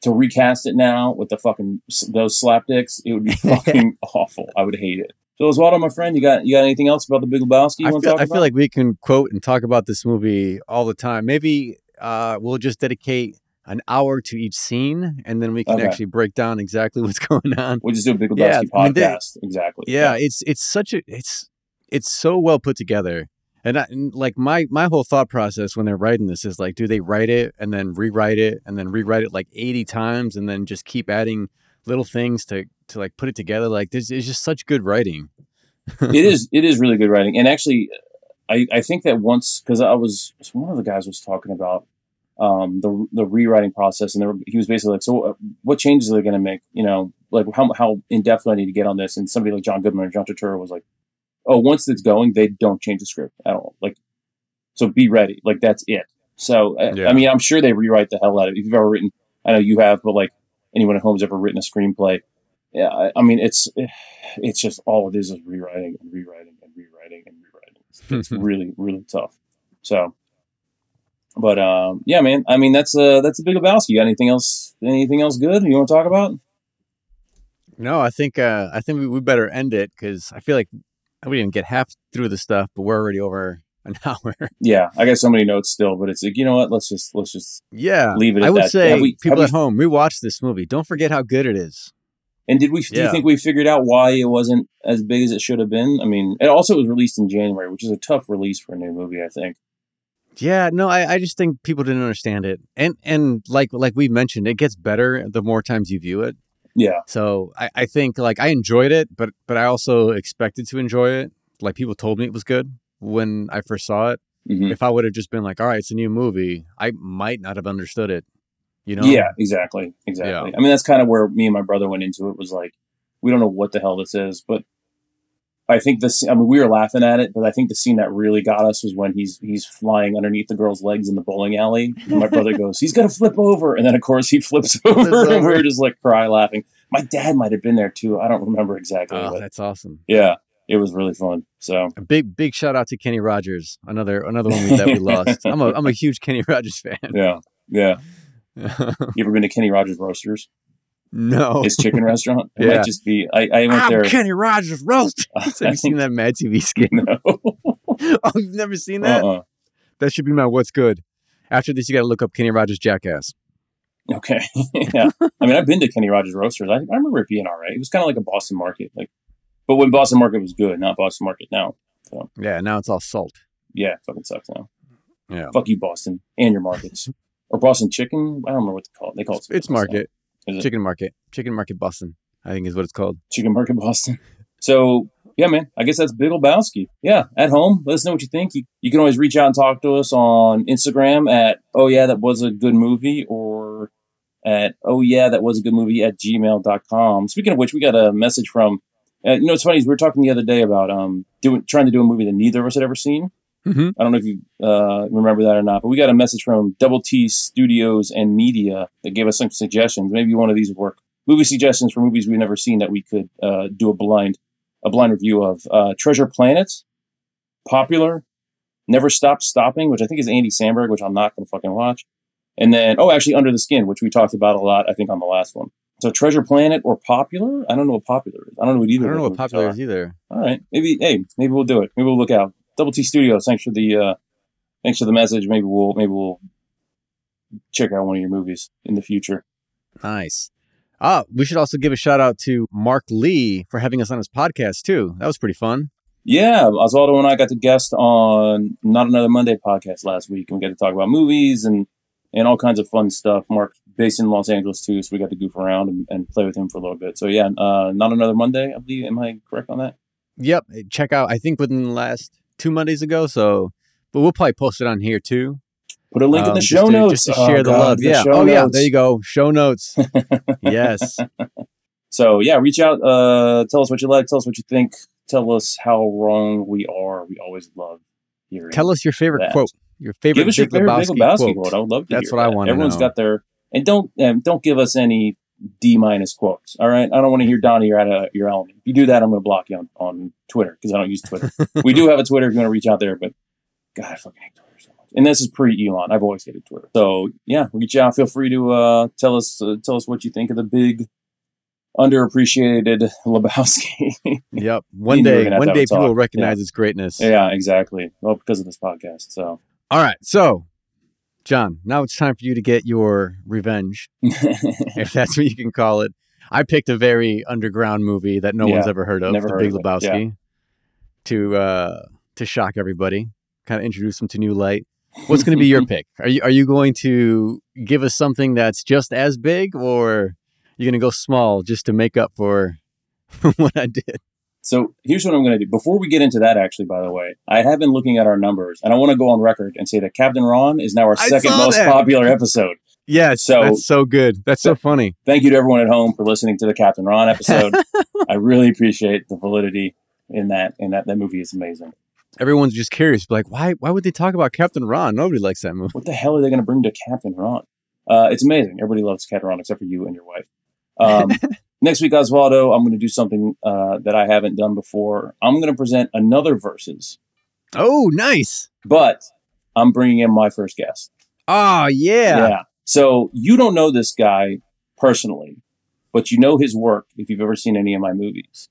to recast it now with the fucking those slapdicks, it would be fucking awful. I would hate it. So Osvaldo, my friend, you got you got anything else about the Big Lebowski you I want feel, to talk I feel like we can quote and talk about this movie all the time. Maybe uh, we'll just dedicate an hour to each scene, and then we can Okay. actually break down exactly what's going on. we'll just do a Big Lebowski Yeah, I mean, they- podcast. exactly. yeah it's it's such a it's it's so well put together and, I, and like my my whole thought process when they're writing this is like do they write it and then rewrite it and then rewrite it like 80 times and then just keep adding little things to to like put it together like this is just such good writing it is it is really good writing and actually i i think that once because i was one of the guys was talking about um the the rewriting process and were- he was basically like so uh, what changes are they going to make you know like how how in depth do i need to get on this and somebody like john goodman or john turturro was like oh once it's going they don't change the script at all like so be ready like that's it so I, Yeah. I mean i'm sure they rewrite the hell out of it if you've ever written i know you have but like anyone at home's ever written a screenplay yeah, I, I mean, it's it's just all it is is rewriting and rewriting and rewriting and rewriting. It's, it's really really tough. So, but um, yeah, man. I mean, that's uh that's a big Lebowski. You got anything else? Anything else good you want to talk about? No, I think uh, I think we, we better end it because I feel like we didn't get half through the stuff, but we're already over an hour. Yeah, I got so many notes still, but it's like you know what? Let's just let's just yeah leave it. At I would that. say we- people have at we- home rewatch this movie. Don't forget how good it is. And did we? Do you think we figured out why it wasn't as big as it should have been? I mean, it also was released in January, which is a tough release for a new movie. I think. Yeah, no, I, I just think people didn't understand it, and and like like we mentioned, it gets better the more times you view it. Yeah, So I, I think like I enjoyed it, but but I also expected to enjoy it. Like people told me it was good when I first saw it. Mhm. If I would have just been like, all right, it's a new movie, I might not have understood it. You know? yeah, exactly, exactly. I mean, that's kind of where me and my brother went into it. Was like, we don't know what the hell this is, but I think this. I mean, we were laughing at it, but I think the scene that really got us was when he's he's flying underneath the girl's legs in the bowling alley. And my brother goes, "He's gonna flip over," and then of course he flips over, and we are just like cry laughing. My dad might have been there too. I don't remember exactly, Oh, but that's awesome. yeah, it was really fun. So A big big shout out to Kenny Rogers, another another one that we lost. I'm a I'm a huge Kenny Rogers fan. yeah, yeah. You ever been to Kenny Rogers Roasters? No, His chicken restaurant. It Yeah. might just be. I, I went I'm there. Kenny Rogers roast. Have you seen that Mad TV skit? No. oh, you've never seen that? Uh-uh. That should be my what's good. After this, you got to look up Kenny Rogers Jackass. Okay. yeah. I mean, I've been to Kenny Rogers Roasters. I, I remember it being all right. It was kind of like a Boston Market, like, but when Boston Market was good, not Boston Market now. So. Yeah, now it's all salt. Yeah, fucking sucks now. Yeah. Fuck you, Boston, and your markets, or Boston Chicken. I don't remember what they call it. They call it. It's market. Chicken market. Chicken market Boston, I think is what it's called. Chicken Market Boston. So yeah, man, I guess that's Big Lebowski. Yeah, at home, let us know what you think. You, you can always reach out and talk to us on Instagram at oh yeah that was a good movie or at oh yeah that was a good movie at gmail.com. Speaking of which, we got a message from. Uh, you know, it's funny. We were talking the other day about um doing trying to do a movie that neither of us had ever seen. Mm-hmm. I don't know if you uh, remember that or not, but we got a message from Double T Studios and Media that gave us some suggestions. Maybe one of these would work. Movie suggestions for movies we've never seen that we could uh, do a blind a blind review of. Uh, Treasure Planet, Popular, Never Stop Stopping, which I think is Andy Samberg, which I'm not going to fucking watch. And then, oh, actually, Under the Skin, which we talked about a lot, I think, on the last one. So Treasure Planet or Popular? I don't know what Popular is. I don't know what either. I don't know what popular is either. All right, maybe. Hey, maybe we'll do it. Maybe we'll look out. Double T Studios. Thanks for the uh, thanks for the message. Maybe we'll maybe we'll check out one of your movies in the future. Nice. Ah, we should also give a shout out to Mark Lee for having us on his podcast too. That was pretty fun. Yeah, Osvaldo and I got to guest on Not Another Monday podcast last week, and we got to talk about movies and and all kinds of fun stuff. Mark based in Los Angeles too, so we got to goof around and, and play with him for a little bit. So yeah, uh, Not Another Monday. I believe. Am I correct on that? Yep. Check out. I think within the last two Mondays ago. So, but we'll probably post it on here too. Put a link in um, the just show to- notes just to Oh, share the God, love. yeah. show Oh yeah. There you go. Show notes. yes. So yeah, reach out. Uh, tell us what you like. Tell us what you think. Tell us how wrong we are. We always love hearing. Tell us your favorite that. quote. Your favorite Give us your favorite Lebowski, Lebowski quote. quote. I would love to. That's what I wanna Everyone's know. got their and don't um, don't give us any D minus quotes. All right, I don't want to hear Donnie. You're out of your element. If you do that, I'm going to block you on, on Twitter because I don't use Twitter. we do have a Twitter if you want to reach out there, but God, I fucking hate Twitter so much. And this is pre Elon. I've always hated Twitter. So yeah, we get you out. Feel free to uh, tell us uh, tell us what you think of the big underappreciated Lebowski. Yep. One You knew we were day, one day people will recognize its greatness. yeah, exactly. Well, because of this podcast. So. All right. So, John, now it's time for you to get your revenge, if that's what you can call it. I picked a very underground movie that no one's ever heard of, never The heard Big of Lebowski, to uh, to shock everybody, kind of introduce them to new light. What's going to be your pick? Are you are you going to give us something that's just as big, or you're going to go small just to make up for what I did? So here's what I'm going to do. Before we get into that, actually, by the way, I have been looking at our numbers, and I want to go on record and say that Captain Ron is now our I second most that. popular episode. Yeah, So- that's so good. That's so funny. Thank you to everyone at home for listening to the Captain Ron episode. I really appreciate the validity in that. And that that movie is amazing. Everyone's just curious, like, why why would they talk about Captain Ron? Nobody likes that movie. What the hell are they going to bring to Captain Ron? Uh, it's amazing. Everybody loves Captain Ron except for you and your wife. Um, Next week, Osvaldo, I'm going to do something uh, that I haven't done before. I'm going to present another verses, Oh, nice. but I'm bringing in my first guest. Oh, yeah. yeah. So you don't know this guy personally, but you know his work if you've ever seen any of my movies.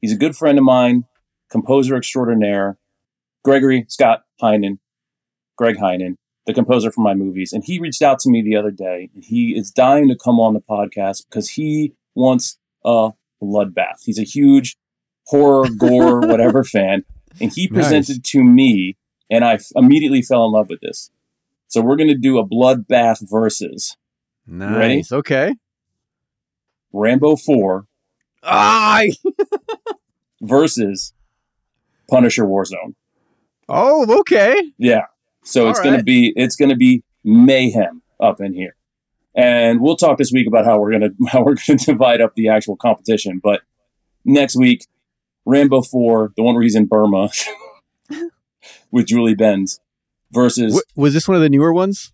He's a good friend of mine, composer extraordinaire, Gregory Scott Heinen, Greg Heinen, the composer for my movies. And he reached out to me the other day he is dying to come on the podcast because he wants a bloodbath. He's a huge horror, gore, whatever fan. And he Nice. presented to me and I f- immediately fell in love with this. So we're going to do a bloodbath versus Nice. ready? Okay. Rambo 4 Ah, versus Punisher Warzone. oh, okay. Yeah. So All it's gonna be it's going to be mayhem up in here. And we'll talk this week about how we're going to how we're going to divide up the actual competition, but next week Rambo 4, the one where he's in Burma with Julie Benz versus W- was this one of the newer ones?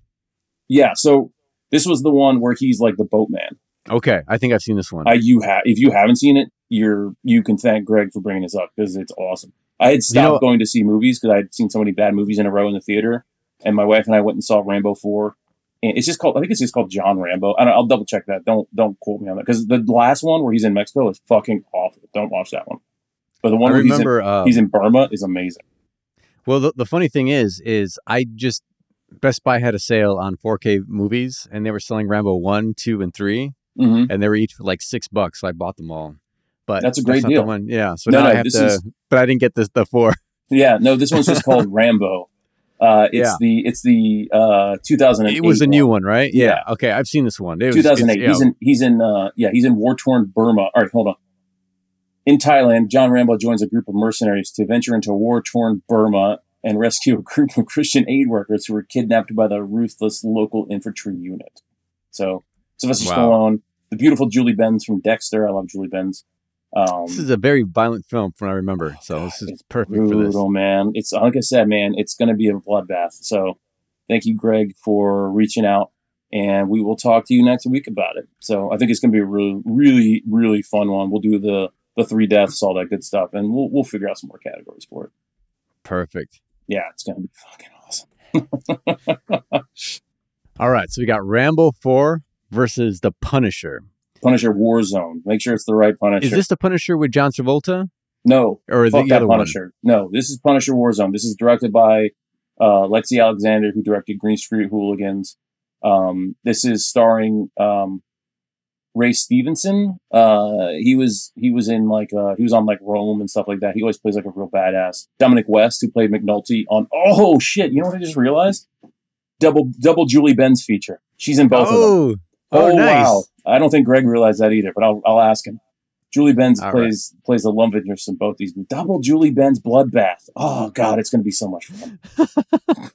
yeah, so this was the one where he's like the boatman. Okay, I think I've seen this one. I you have if you haven't seen it, you're you can thank Greg for bringing this up because it's awesome. I had stopped know- going to see movies because I'd seen so many bad movies in a row in the theater, and my wife and I went and saw Rambo four. And it's just called I think it's just called John Rambo. I don't, I'll double check that. Don't don't quote me on that because the last one where he's in Mexico is fucking awful. Don't watch that one. But the I one where remember. uh, he's in, he's in Burma is amazing. well, the, the funny thing is, is I just Best Buy had a sale on 4K movies, and they were selling Rambo one, two, and three, hmm and they were each for like six bucks. So I bought them all. But That's a great the deal. one. Yeah. So No, now no, I have this to. is- But I didn't get this the four. Yeah, no, this one's just called Rambo. Uh, it's Yeah. the it's the uh, 2008. It was a new one, right? Yeah. Yeah. Okay, I've seen this one. It was, 2008. He's in he's in uh yeah, he's in war torn Burma. All right, hold on. In Thailand, John Rambo joins a group of mercenaries to venture into war torn Burma and rescue a group of Christian aid workers who were kidnapped by the ruthless local infantry unit. So Sylvester Wow. Stallone, the beautiful Julie Benz from Dexter. I love Julie Benz. Um, This is a very violent film from what I remember. So this is perfect for this. brutal, man. It's like I said, man. It's going to be a bloodbath. So, thank you, Greg, for reaching out, and we will talk to you next week about it. So, I think it's going to be a really, really, really fun one. We'll do the the three deaths, all that good stuff, and we'll we'll figure out some more categories for it. Perfect. Yeah, it's going to be fucking awesome. All right. So we got Rambo 4 versus The Punisher. Punisher Warzone. Make sure it's the right Punisher. Is this The Punisher with John Travolta? no? Or Fuck the other one? Punisher. No, this is Punisher Warzone. This is directed by uh, Lexi Alexander, who directed Green Street Hooligans. Um, this is starring um, Ray Stevenson. Uh, he was he was in like uh, he was on like Rome and stuff like that. He always plays like a real badass. Dominic West, who played McNulty on oh shit, you know what I just realized? Double double Julie Benz feature. She's in both of them. Oh, oh, nice. wow! I don't think Greg realized that either, but I'll I'll ask him. Julie Benz All plays plays the love interest in both these. Double Julie Benz bloodbath. Oh god, it's going to be so much fun.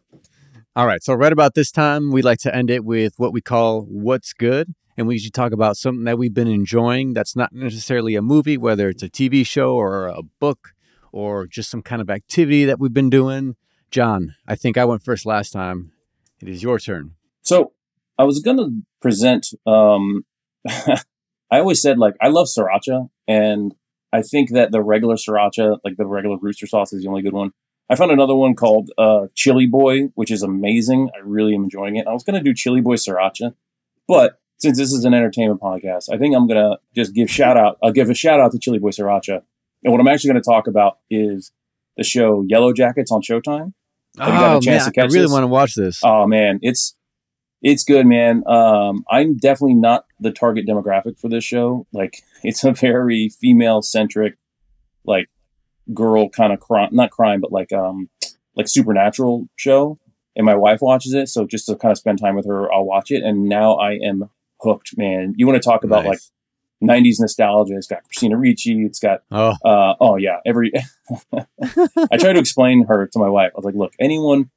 All right. So, right about this time, we like to end it with what we call What's Good. And we usually talk about something that we've been enjoying that's not necessarily a movie, whether it's a TV show or a book or just some kind of activity that we've been doing. John, I think I went first last time. It is your turn. So I was going to present. Um, I always said like I love sriracha, and I think that the regular sriracha, like the regular rooster sauce, is the only good one. I found another one called uh, Chili Boy, which is amazing. I really am enjoying it. I was going to do Chili Boy sriracha, but since this is an entertainment podcast, I think I'm going to just give shout out. I'll give a shout out to Chili Boy sriracha, and what I'm actually going to talk about is the show Yellow Jackets on Showtime. Have you got a oh, chance man, to I really this? want to watch this. Oh man, it's it's good, man. Um, I'm definitely not the target demographic for this show. Like, it's a very female centric, like girl kind of crime, not crime, but like um, like supernatural show. And my wife watches it, so just to kind of spend time with her, I'll watch it. And now I am hooked, man. You want to talk about Nice. like '90s nostalgia? It's got Christina Ricci. It's got oh, uh, oh yeah, every. I try to explain her to my wife. I was like, look, anyone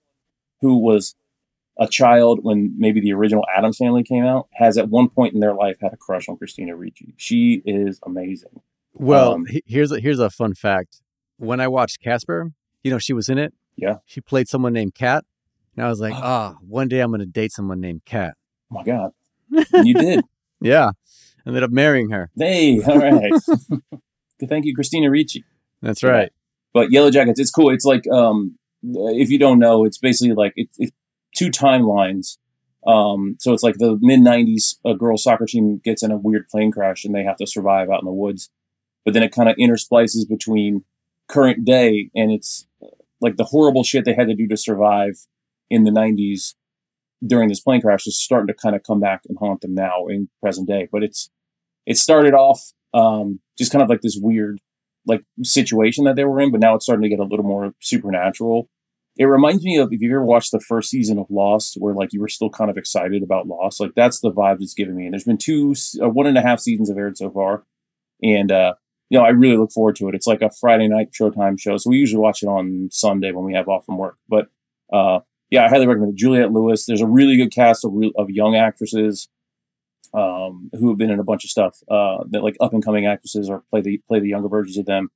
who was a child when maybe the original Addams Family came out has at one point in their life had a crush on Christina Ricci. She is amazing. well, um, here's a, here's a fun fact. When I watched Casper, you know, she was in it. Yeah. She played someone named Kat. And I was like, ah, one day I'm going to date someone named Kat. Oh my god, you did. Yeah. ended up marrying her. Hey, all right. Thank you, Christina Ricci. That's right. But Yellow Jackets, it's cool. It's like um, if you don't know, it's basically like it's, it's two timelines. Um, so it's like the mid '90s, a girls' soccer team gets in a weird plane crash and they have to survive out in the woods. But then it kind of intersplices between current day and it's like the horrible shit they had to do to survive in the '90s during this plane crash is starting to kind of come back and haunt them now in present day. But it's it started off um, just kind of like this weird like situation that they were in, but now it's starting to get a little more supernatural. It reminds me of if you ever watched the first season of Lost, where like you were still kind of excited about Lost. Like that's the vibe it's giving me. And there's been two, uh, one and a half seasons have aired so far, and uh, you know I really look forward to it. It's like a Friday night Showtime show, so we usually watch it on Sunday when we have off from work. But uh, yeah, I highly recommend it. Juliette Lewis. There's a really good cast of, re- of young actresses um, who have been in a bunch of stuff uh, that like up and coming actresses or play the play the younger versions of them.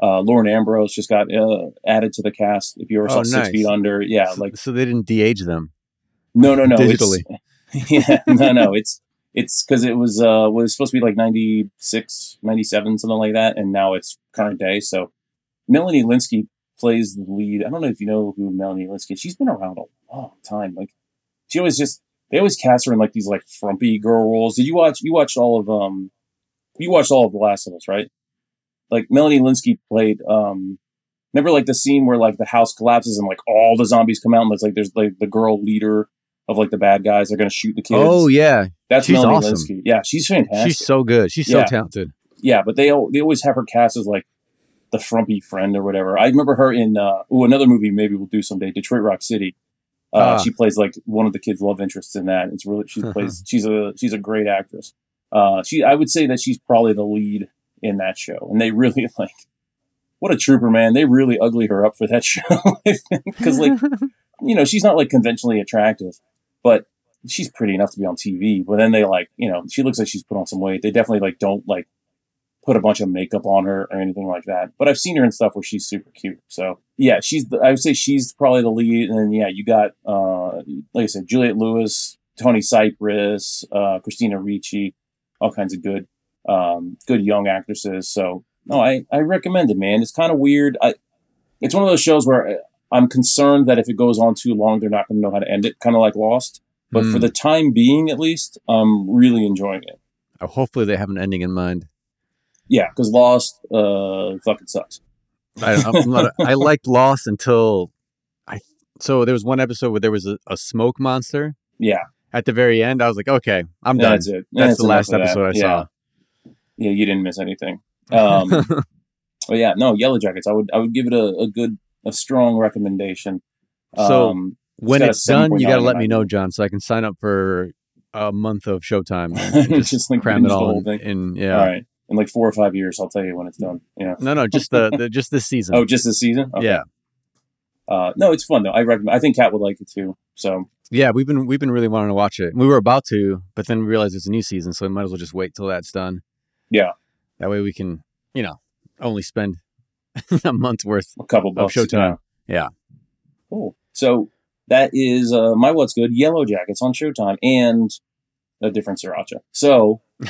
Uh, Lauren Ambrose just got uh, added to the cast. If you ever saw Oh, Six nice. Feet Under, yeah, like So they didn't de-age them. no, no, no, it's- digitally. yeah, no, no, it's it's because it was uh was supposed to be like 96, 97, something like that, and now it's current day. So Melanie Lynskey plays the lead. I don't know if you know who Melanie Lynskey. is. She's been around a long time. Like she always just they always cast her in like these like frumpy girl roles. Did you watch? You watched all of um, you watched all of The Last of Us, right? Like Melanie Lynskey played um. Remember, like the scene where like the house collapses and like all the zombies come out, and it's like there's like the girl leader of like the bad guys. They're gonna shoot the kids. Oh yeah, That's she's Melanie awesome. Lynskey. Yeah, she's fantastic. she's so good. She's Yeah. so talented. yeah, but they they always have her cast as like the frumpy friend or whatever. I remember her in uh, ooh, another movie. Maybe we'll do someday. Detroit Rock City. Uh, Ah. She plays like one of the kids' love interests in that. It's really she plays. she's a she's a great actress. Uh, she I would say that she's probably the lead in that show, and they really like. What a trooper, man! They really ugly her up for that show because, like, you know, she's not like conventionally attractive, but she's pretty enough to be on TV. But then they like, you know, she looks like she's put on some weight. They definitely like don't like put a bunch of makeup on her or anything like that. But I've seen her in stuff where she's super cute. So yeah, she's the, I would say she's probably the lead. And then yeah, you got uh like I said, Juliette Lewis, Tawny Cypress, uh, Christina Ricci, all kinds of good um good young actresses. So no, I I recommend it, man. It's kind of weird. I it's one of those shows where uh, I'm concerned that if it goes on too long, they're not going to know how to end it, kind of like Lost. But for Mm. the time being, at least, I'm really enjoying it. Uh, Hopefully they have an ending in mind. Yeah, because Lost uh, fucking sucks. I, I'm not a, I liked Lost until I. So there was one episode where there was a, a smoke monster Yeah, at the very end. I was like, okay, I'm done. that's it. That's That's the last of that. episode I yeah. saw. Yeah, you didn't miss anything. Um, but yeah, no, Yellow Jackets. I would I would give it a, a good, a strong recommendation. So, um, when a it's done, you got to let me know, John, so I can sign up for a month of Showtime just, Just, like, cram it all whole in. thing. in- yeah. all right, in like four or five years, I'll tell you when it's done. Yeah. No, no, just the, the just this season. Oh, just this season? Okay. Yeah, Uh, no, it's fun though. I recommend. I think Kat would like it too. So yeah. We've been we've been really wanting to watch it. We were about to, but then we realized it's a new season, so we might as well just wait till that's done. Yeah. That way we can, you know, only spend a month's worth. a couple bucks. of Showtime. Yeah. Cool. So that is uh, my what's good. Yellow Jackets on Showtime and a different sriracha. So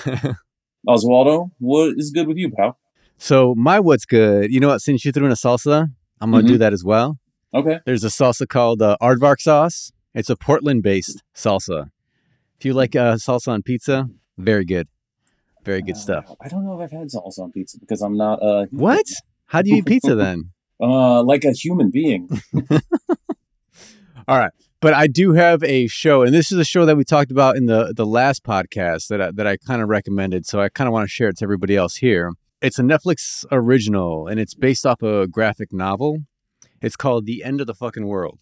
Osvaldo, what is good with you, pal? so my what's good? You know what? Since you threw in a salsa, I'm gonna do that as well. Okay. There's a salsa called uh, Aardvark sauce. It's a Portland-based salsa. If you like uh, salsa on pizza, very good, very good stuff. Uh, I don't know if I've had salsa on pizza because I'm not uh What? How do you eat pizza then? uh like a human being. All right. But I do have a show, and this is a show that we talked about in the the last podcast that I, that I kind of recommended. So I kind of want to share it to everybody else here. It's a Netflix original, and it's based off a graphic novel. It's called The End of the Fucking World,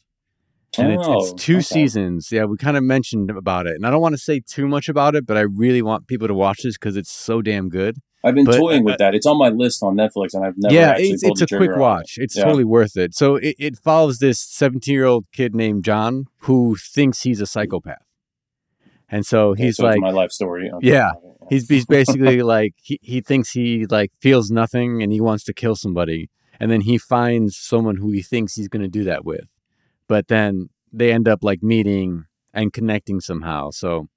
and it's, Oh, it's two okay. seasons. Yeah, we kind of mentioned about it, and I don't want to say too much about it, but I really want people to watch this because it's so damn good. I've been But, toying uh, with that. It's on my list on Netflix, and I've never yeah, actually it's, it's a quick on it. watch. It's Yeah. totally worth it. So it, it follows this 17 year old kid named John who thinks he's a psychopath. And so Okay, he's so it's like, my life story. Okay. Yeah. he's, he's basically like, he, he thinks he like feels nothing and he wants to kill somebody. And then he finds someone who he thinks he's going to do that with. But then they end up like meeting and connecting somehow. So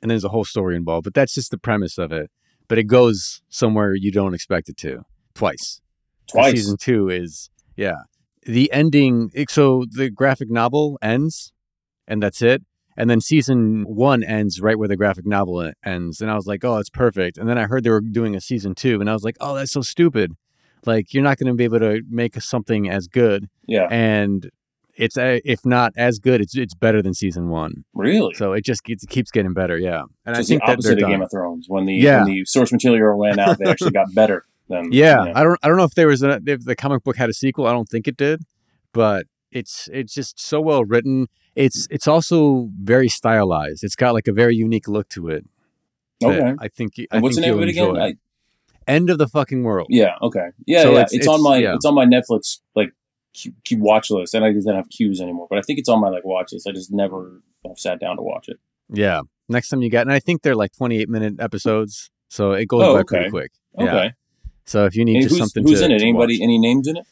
and there's a whole story involved. But that's just the premise of it. But it goes somewhere you don't expect it to twice. And Twice. Season two is yeah. The ending. So the graphic novel ends, and that's it. And then season one ends right where the graphic novel ends, and I was like, "Oh, it's perfect." And then I heard they were doing a season two, and I was like, "Oh, that's so stupid! Like, you're not going to be able to make something as good, Yeah. and it's a, if not as good, it's it's better than season one. Really? So it just keeps, keeps getting better. Yeah, and Just I think the opposite of done. Game of Thrones. When the Yeah. when the source material ran out, they actually got better than Yeah, you know. I don't I don't know if there was a if the comic book had a sequel. I don't think it did, but it's it's just so well written. It's it's also very stylized. It's got like a very unique look to it. Okay. I think I And what's the name of it again? I, End of the fucking world. yeah. Okay. Yeah. So yeah. it's- It's, on my yeah. it's on my Netflix like Q, Q watch list, and I just don't have queues anymore. But I think it's on my like watch list. I just never have sat down to watch it. Yeah. Next time you get, and I think they're like 28 minute episodes, so it goes Oh, by okay. pretty quick. Okay. So if you need just who's something who's to, in it? Anybody? Any names in it?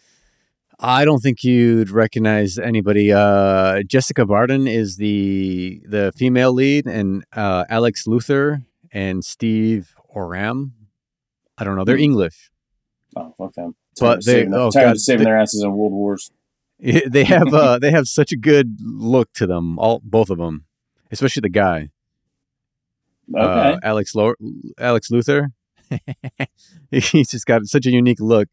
I don't think you'd recognize anybody. Uh, Jessica Barden is the the female lead, and uh, Alex Lawther and Steve Oram. I don't know. They're Hmm. English. Oh, fuck them. But they- saving, oh, God, saving they- their asses in world wars. they have uh, they have such a good look to them. All both of them, especially the guy, Okay. uh, Alex Lo- Alex Lawther. He's just got such a unique look,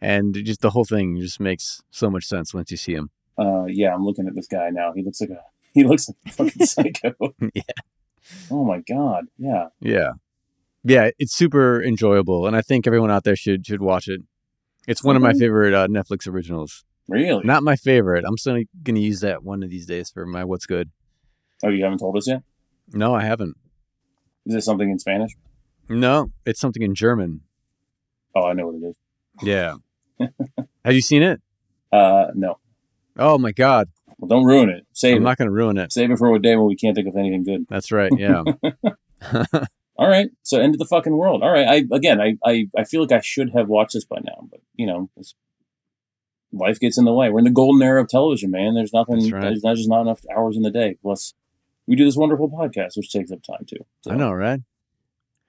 and just the whole thing just makes so much sense once you see him. Uh, yeah, I'm looking at this guy now. He looks like a he looks like a fucking psycho. Yeah. Oh my god. Yeah. Yeah. Yeah, it's super enjoyable and I think everyone out there should should watch it. It's one of my favorite uh, Netflix originals. Really? Not my favorite. I'm still going to use that one of these days for my what's good. oh, you haven't told us yet. No, I haven't. Is it something in Spanish? No, it's something in German. Oh, I know what it is. Yeah. Have you seen it? Uh, no. Oh my god. Well, don't ruin it. Save I'm it. not going to ruin it. Save it for a day when we can't think of anything good. That's right. Yeah. All right. So end of the fucking world. All right. I again, I I, I feel like I should have watched this by now, but you know, it's, life gets in the way. We're in the golden era of television, man. There's nothing. Right. There's not just not enough hours in the day. Plus, we do this wonderful podcast, which takes up time too. So, I know, right?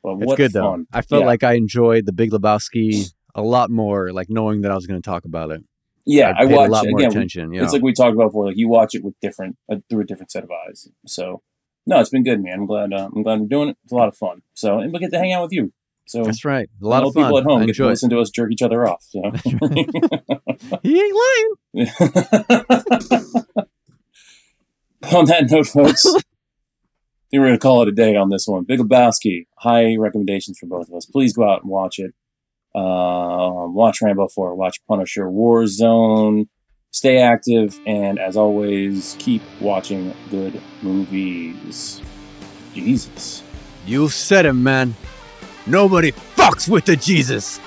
But It's what good though. I felt Yeah. like I enjoyed The Big Lebowski a lot more like knowing that I was going to talk about it. Yeah, I, paid watch a lot more again. we- attention, you It's like we talked about before. Like you watch it with different uh, through a different set of eyes. So no, it's been good, man. I'm glad. Uh, I'm glad we're doing it. It's a lot of fun. So and we get to hang out with you. So That's right. A lot of fun. people at home I get to it. listen to us jerk each other off. So. He ain't lying. on that note, folks, I think we're going to call it a day on this one. Big Lebowski, high recommendations for both of us. Please go out and watch it. Uh, watch Rambo 4, watch Punisher, Warzone. Stay active, and as always, keep watching good movies. Jesus. You said it, man. Nobody fucks with the Jesus.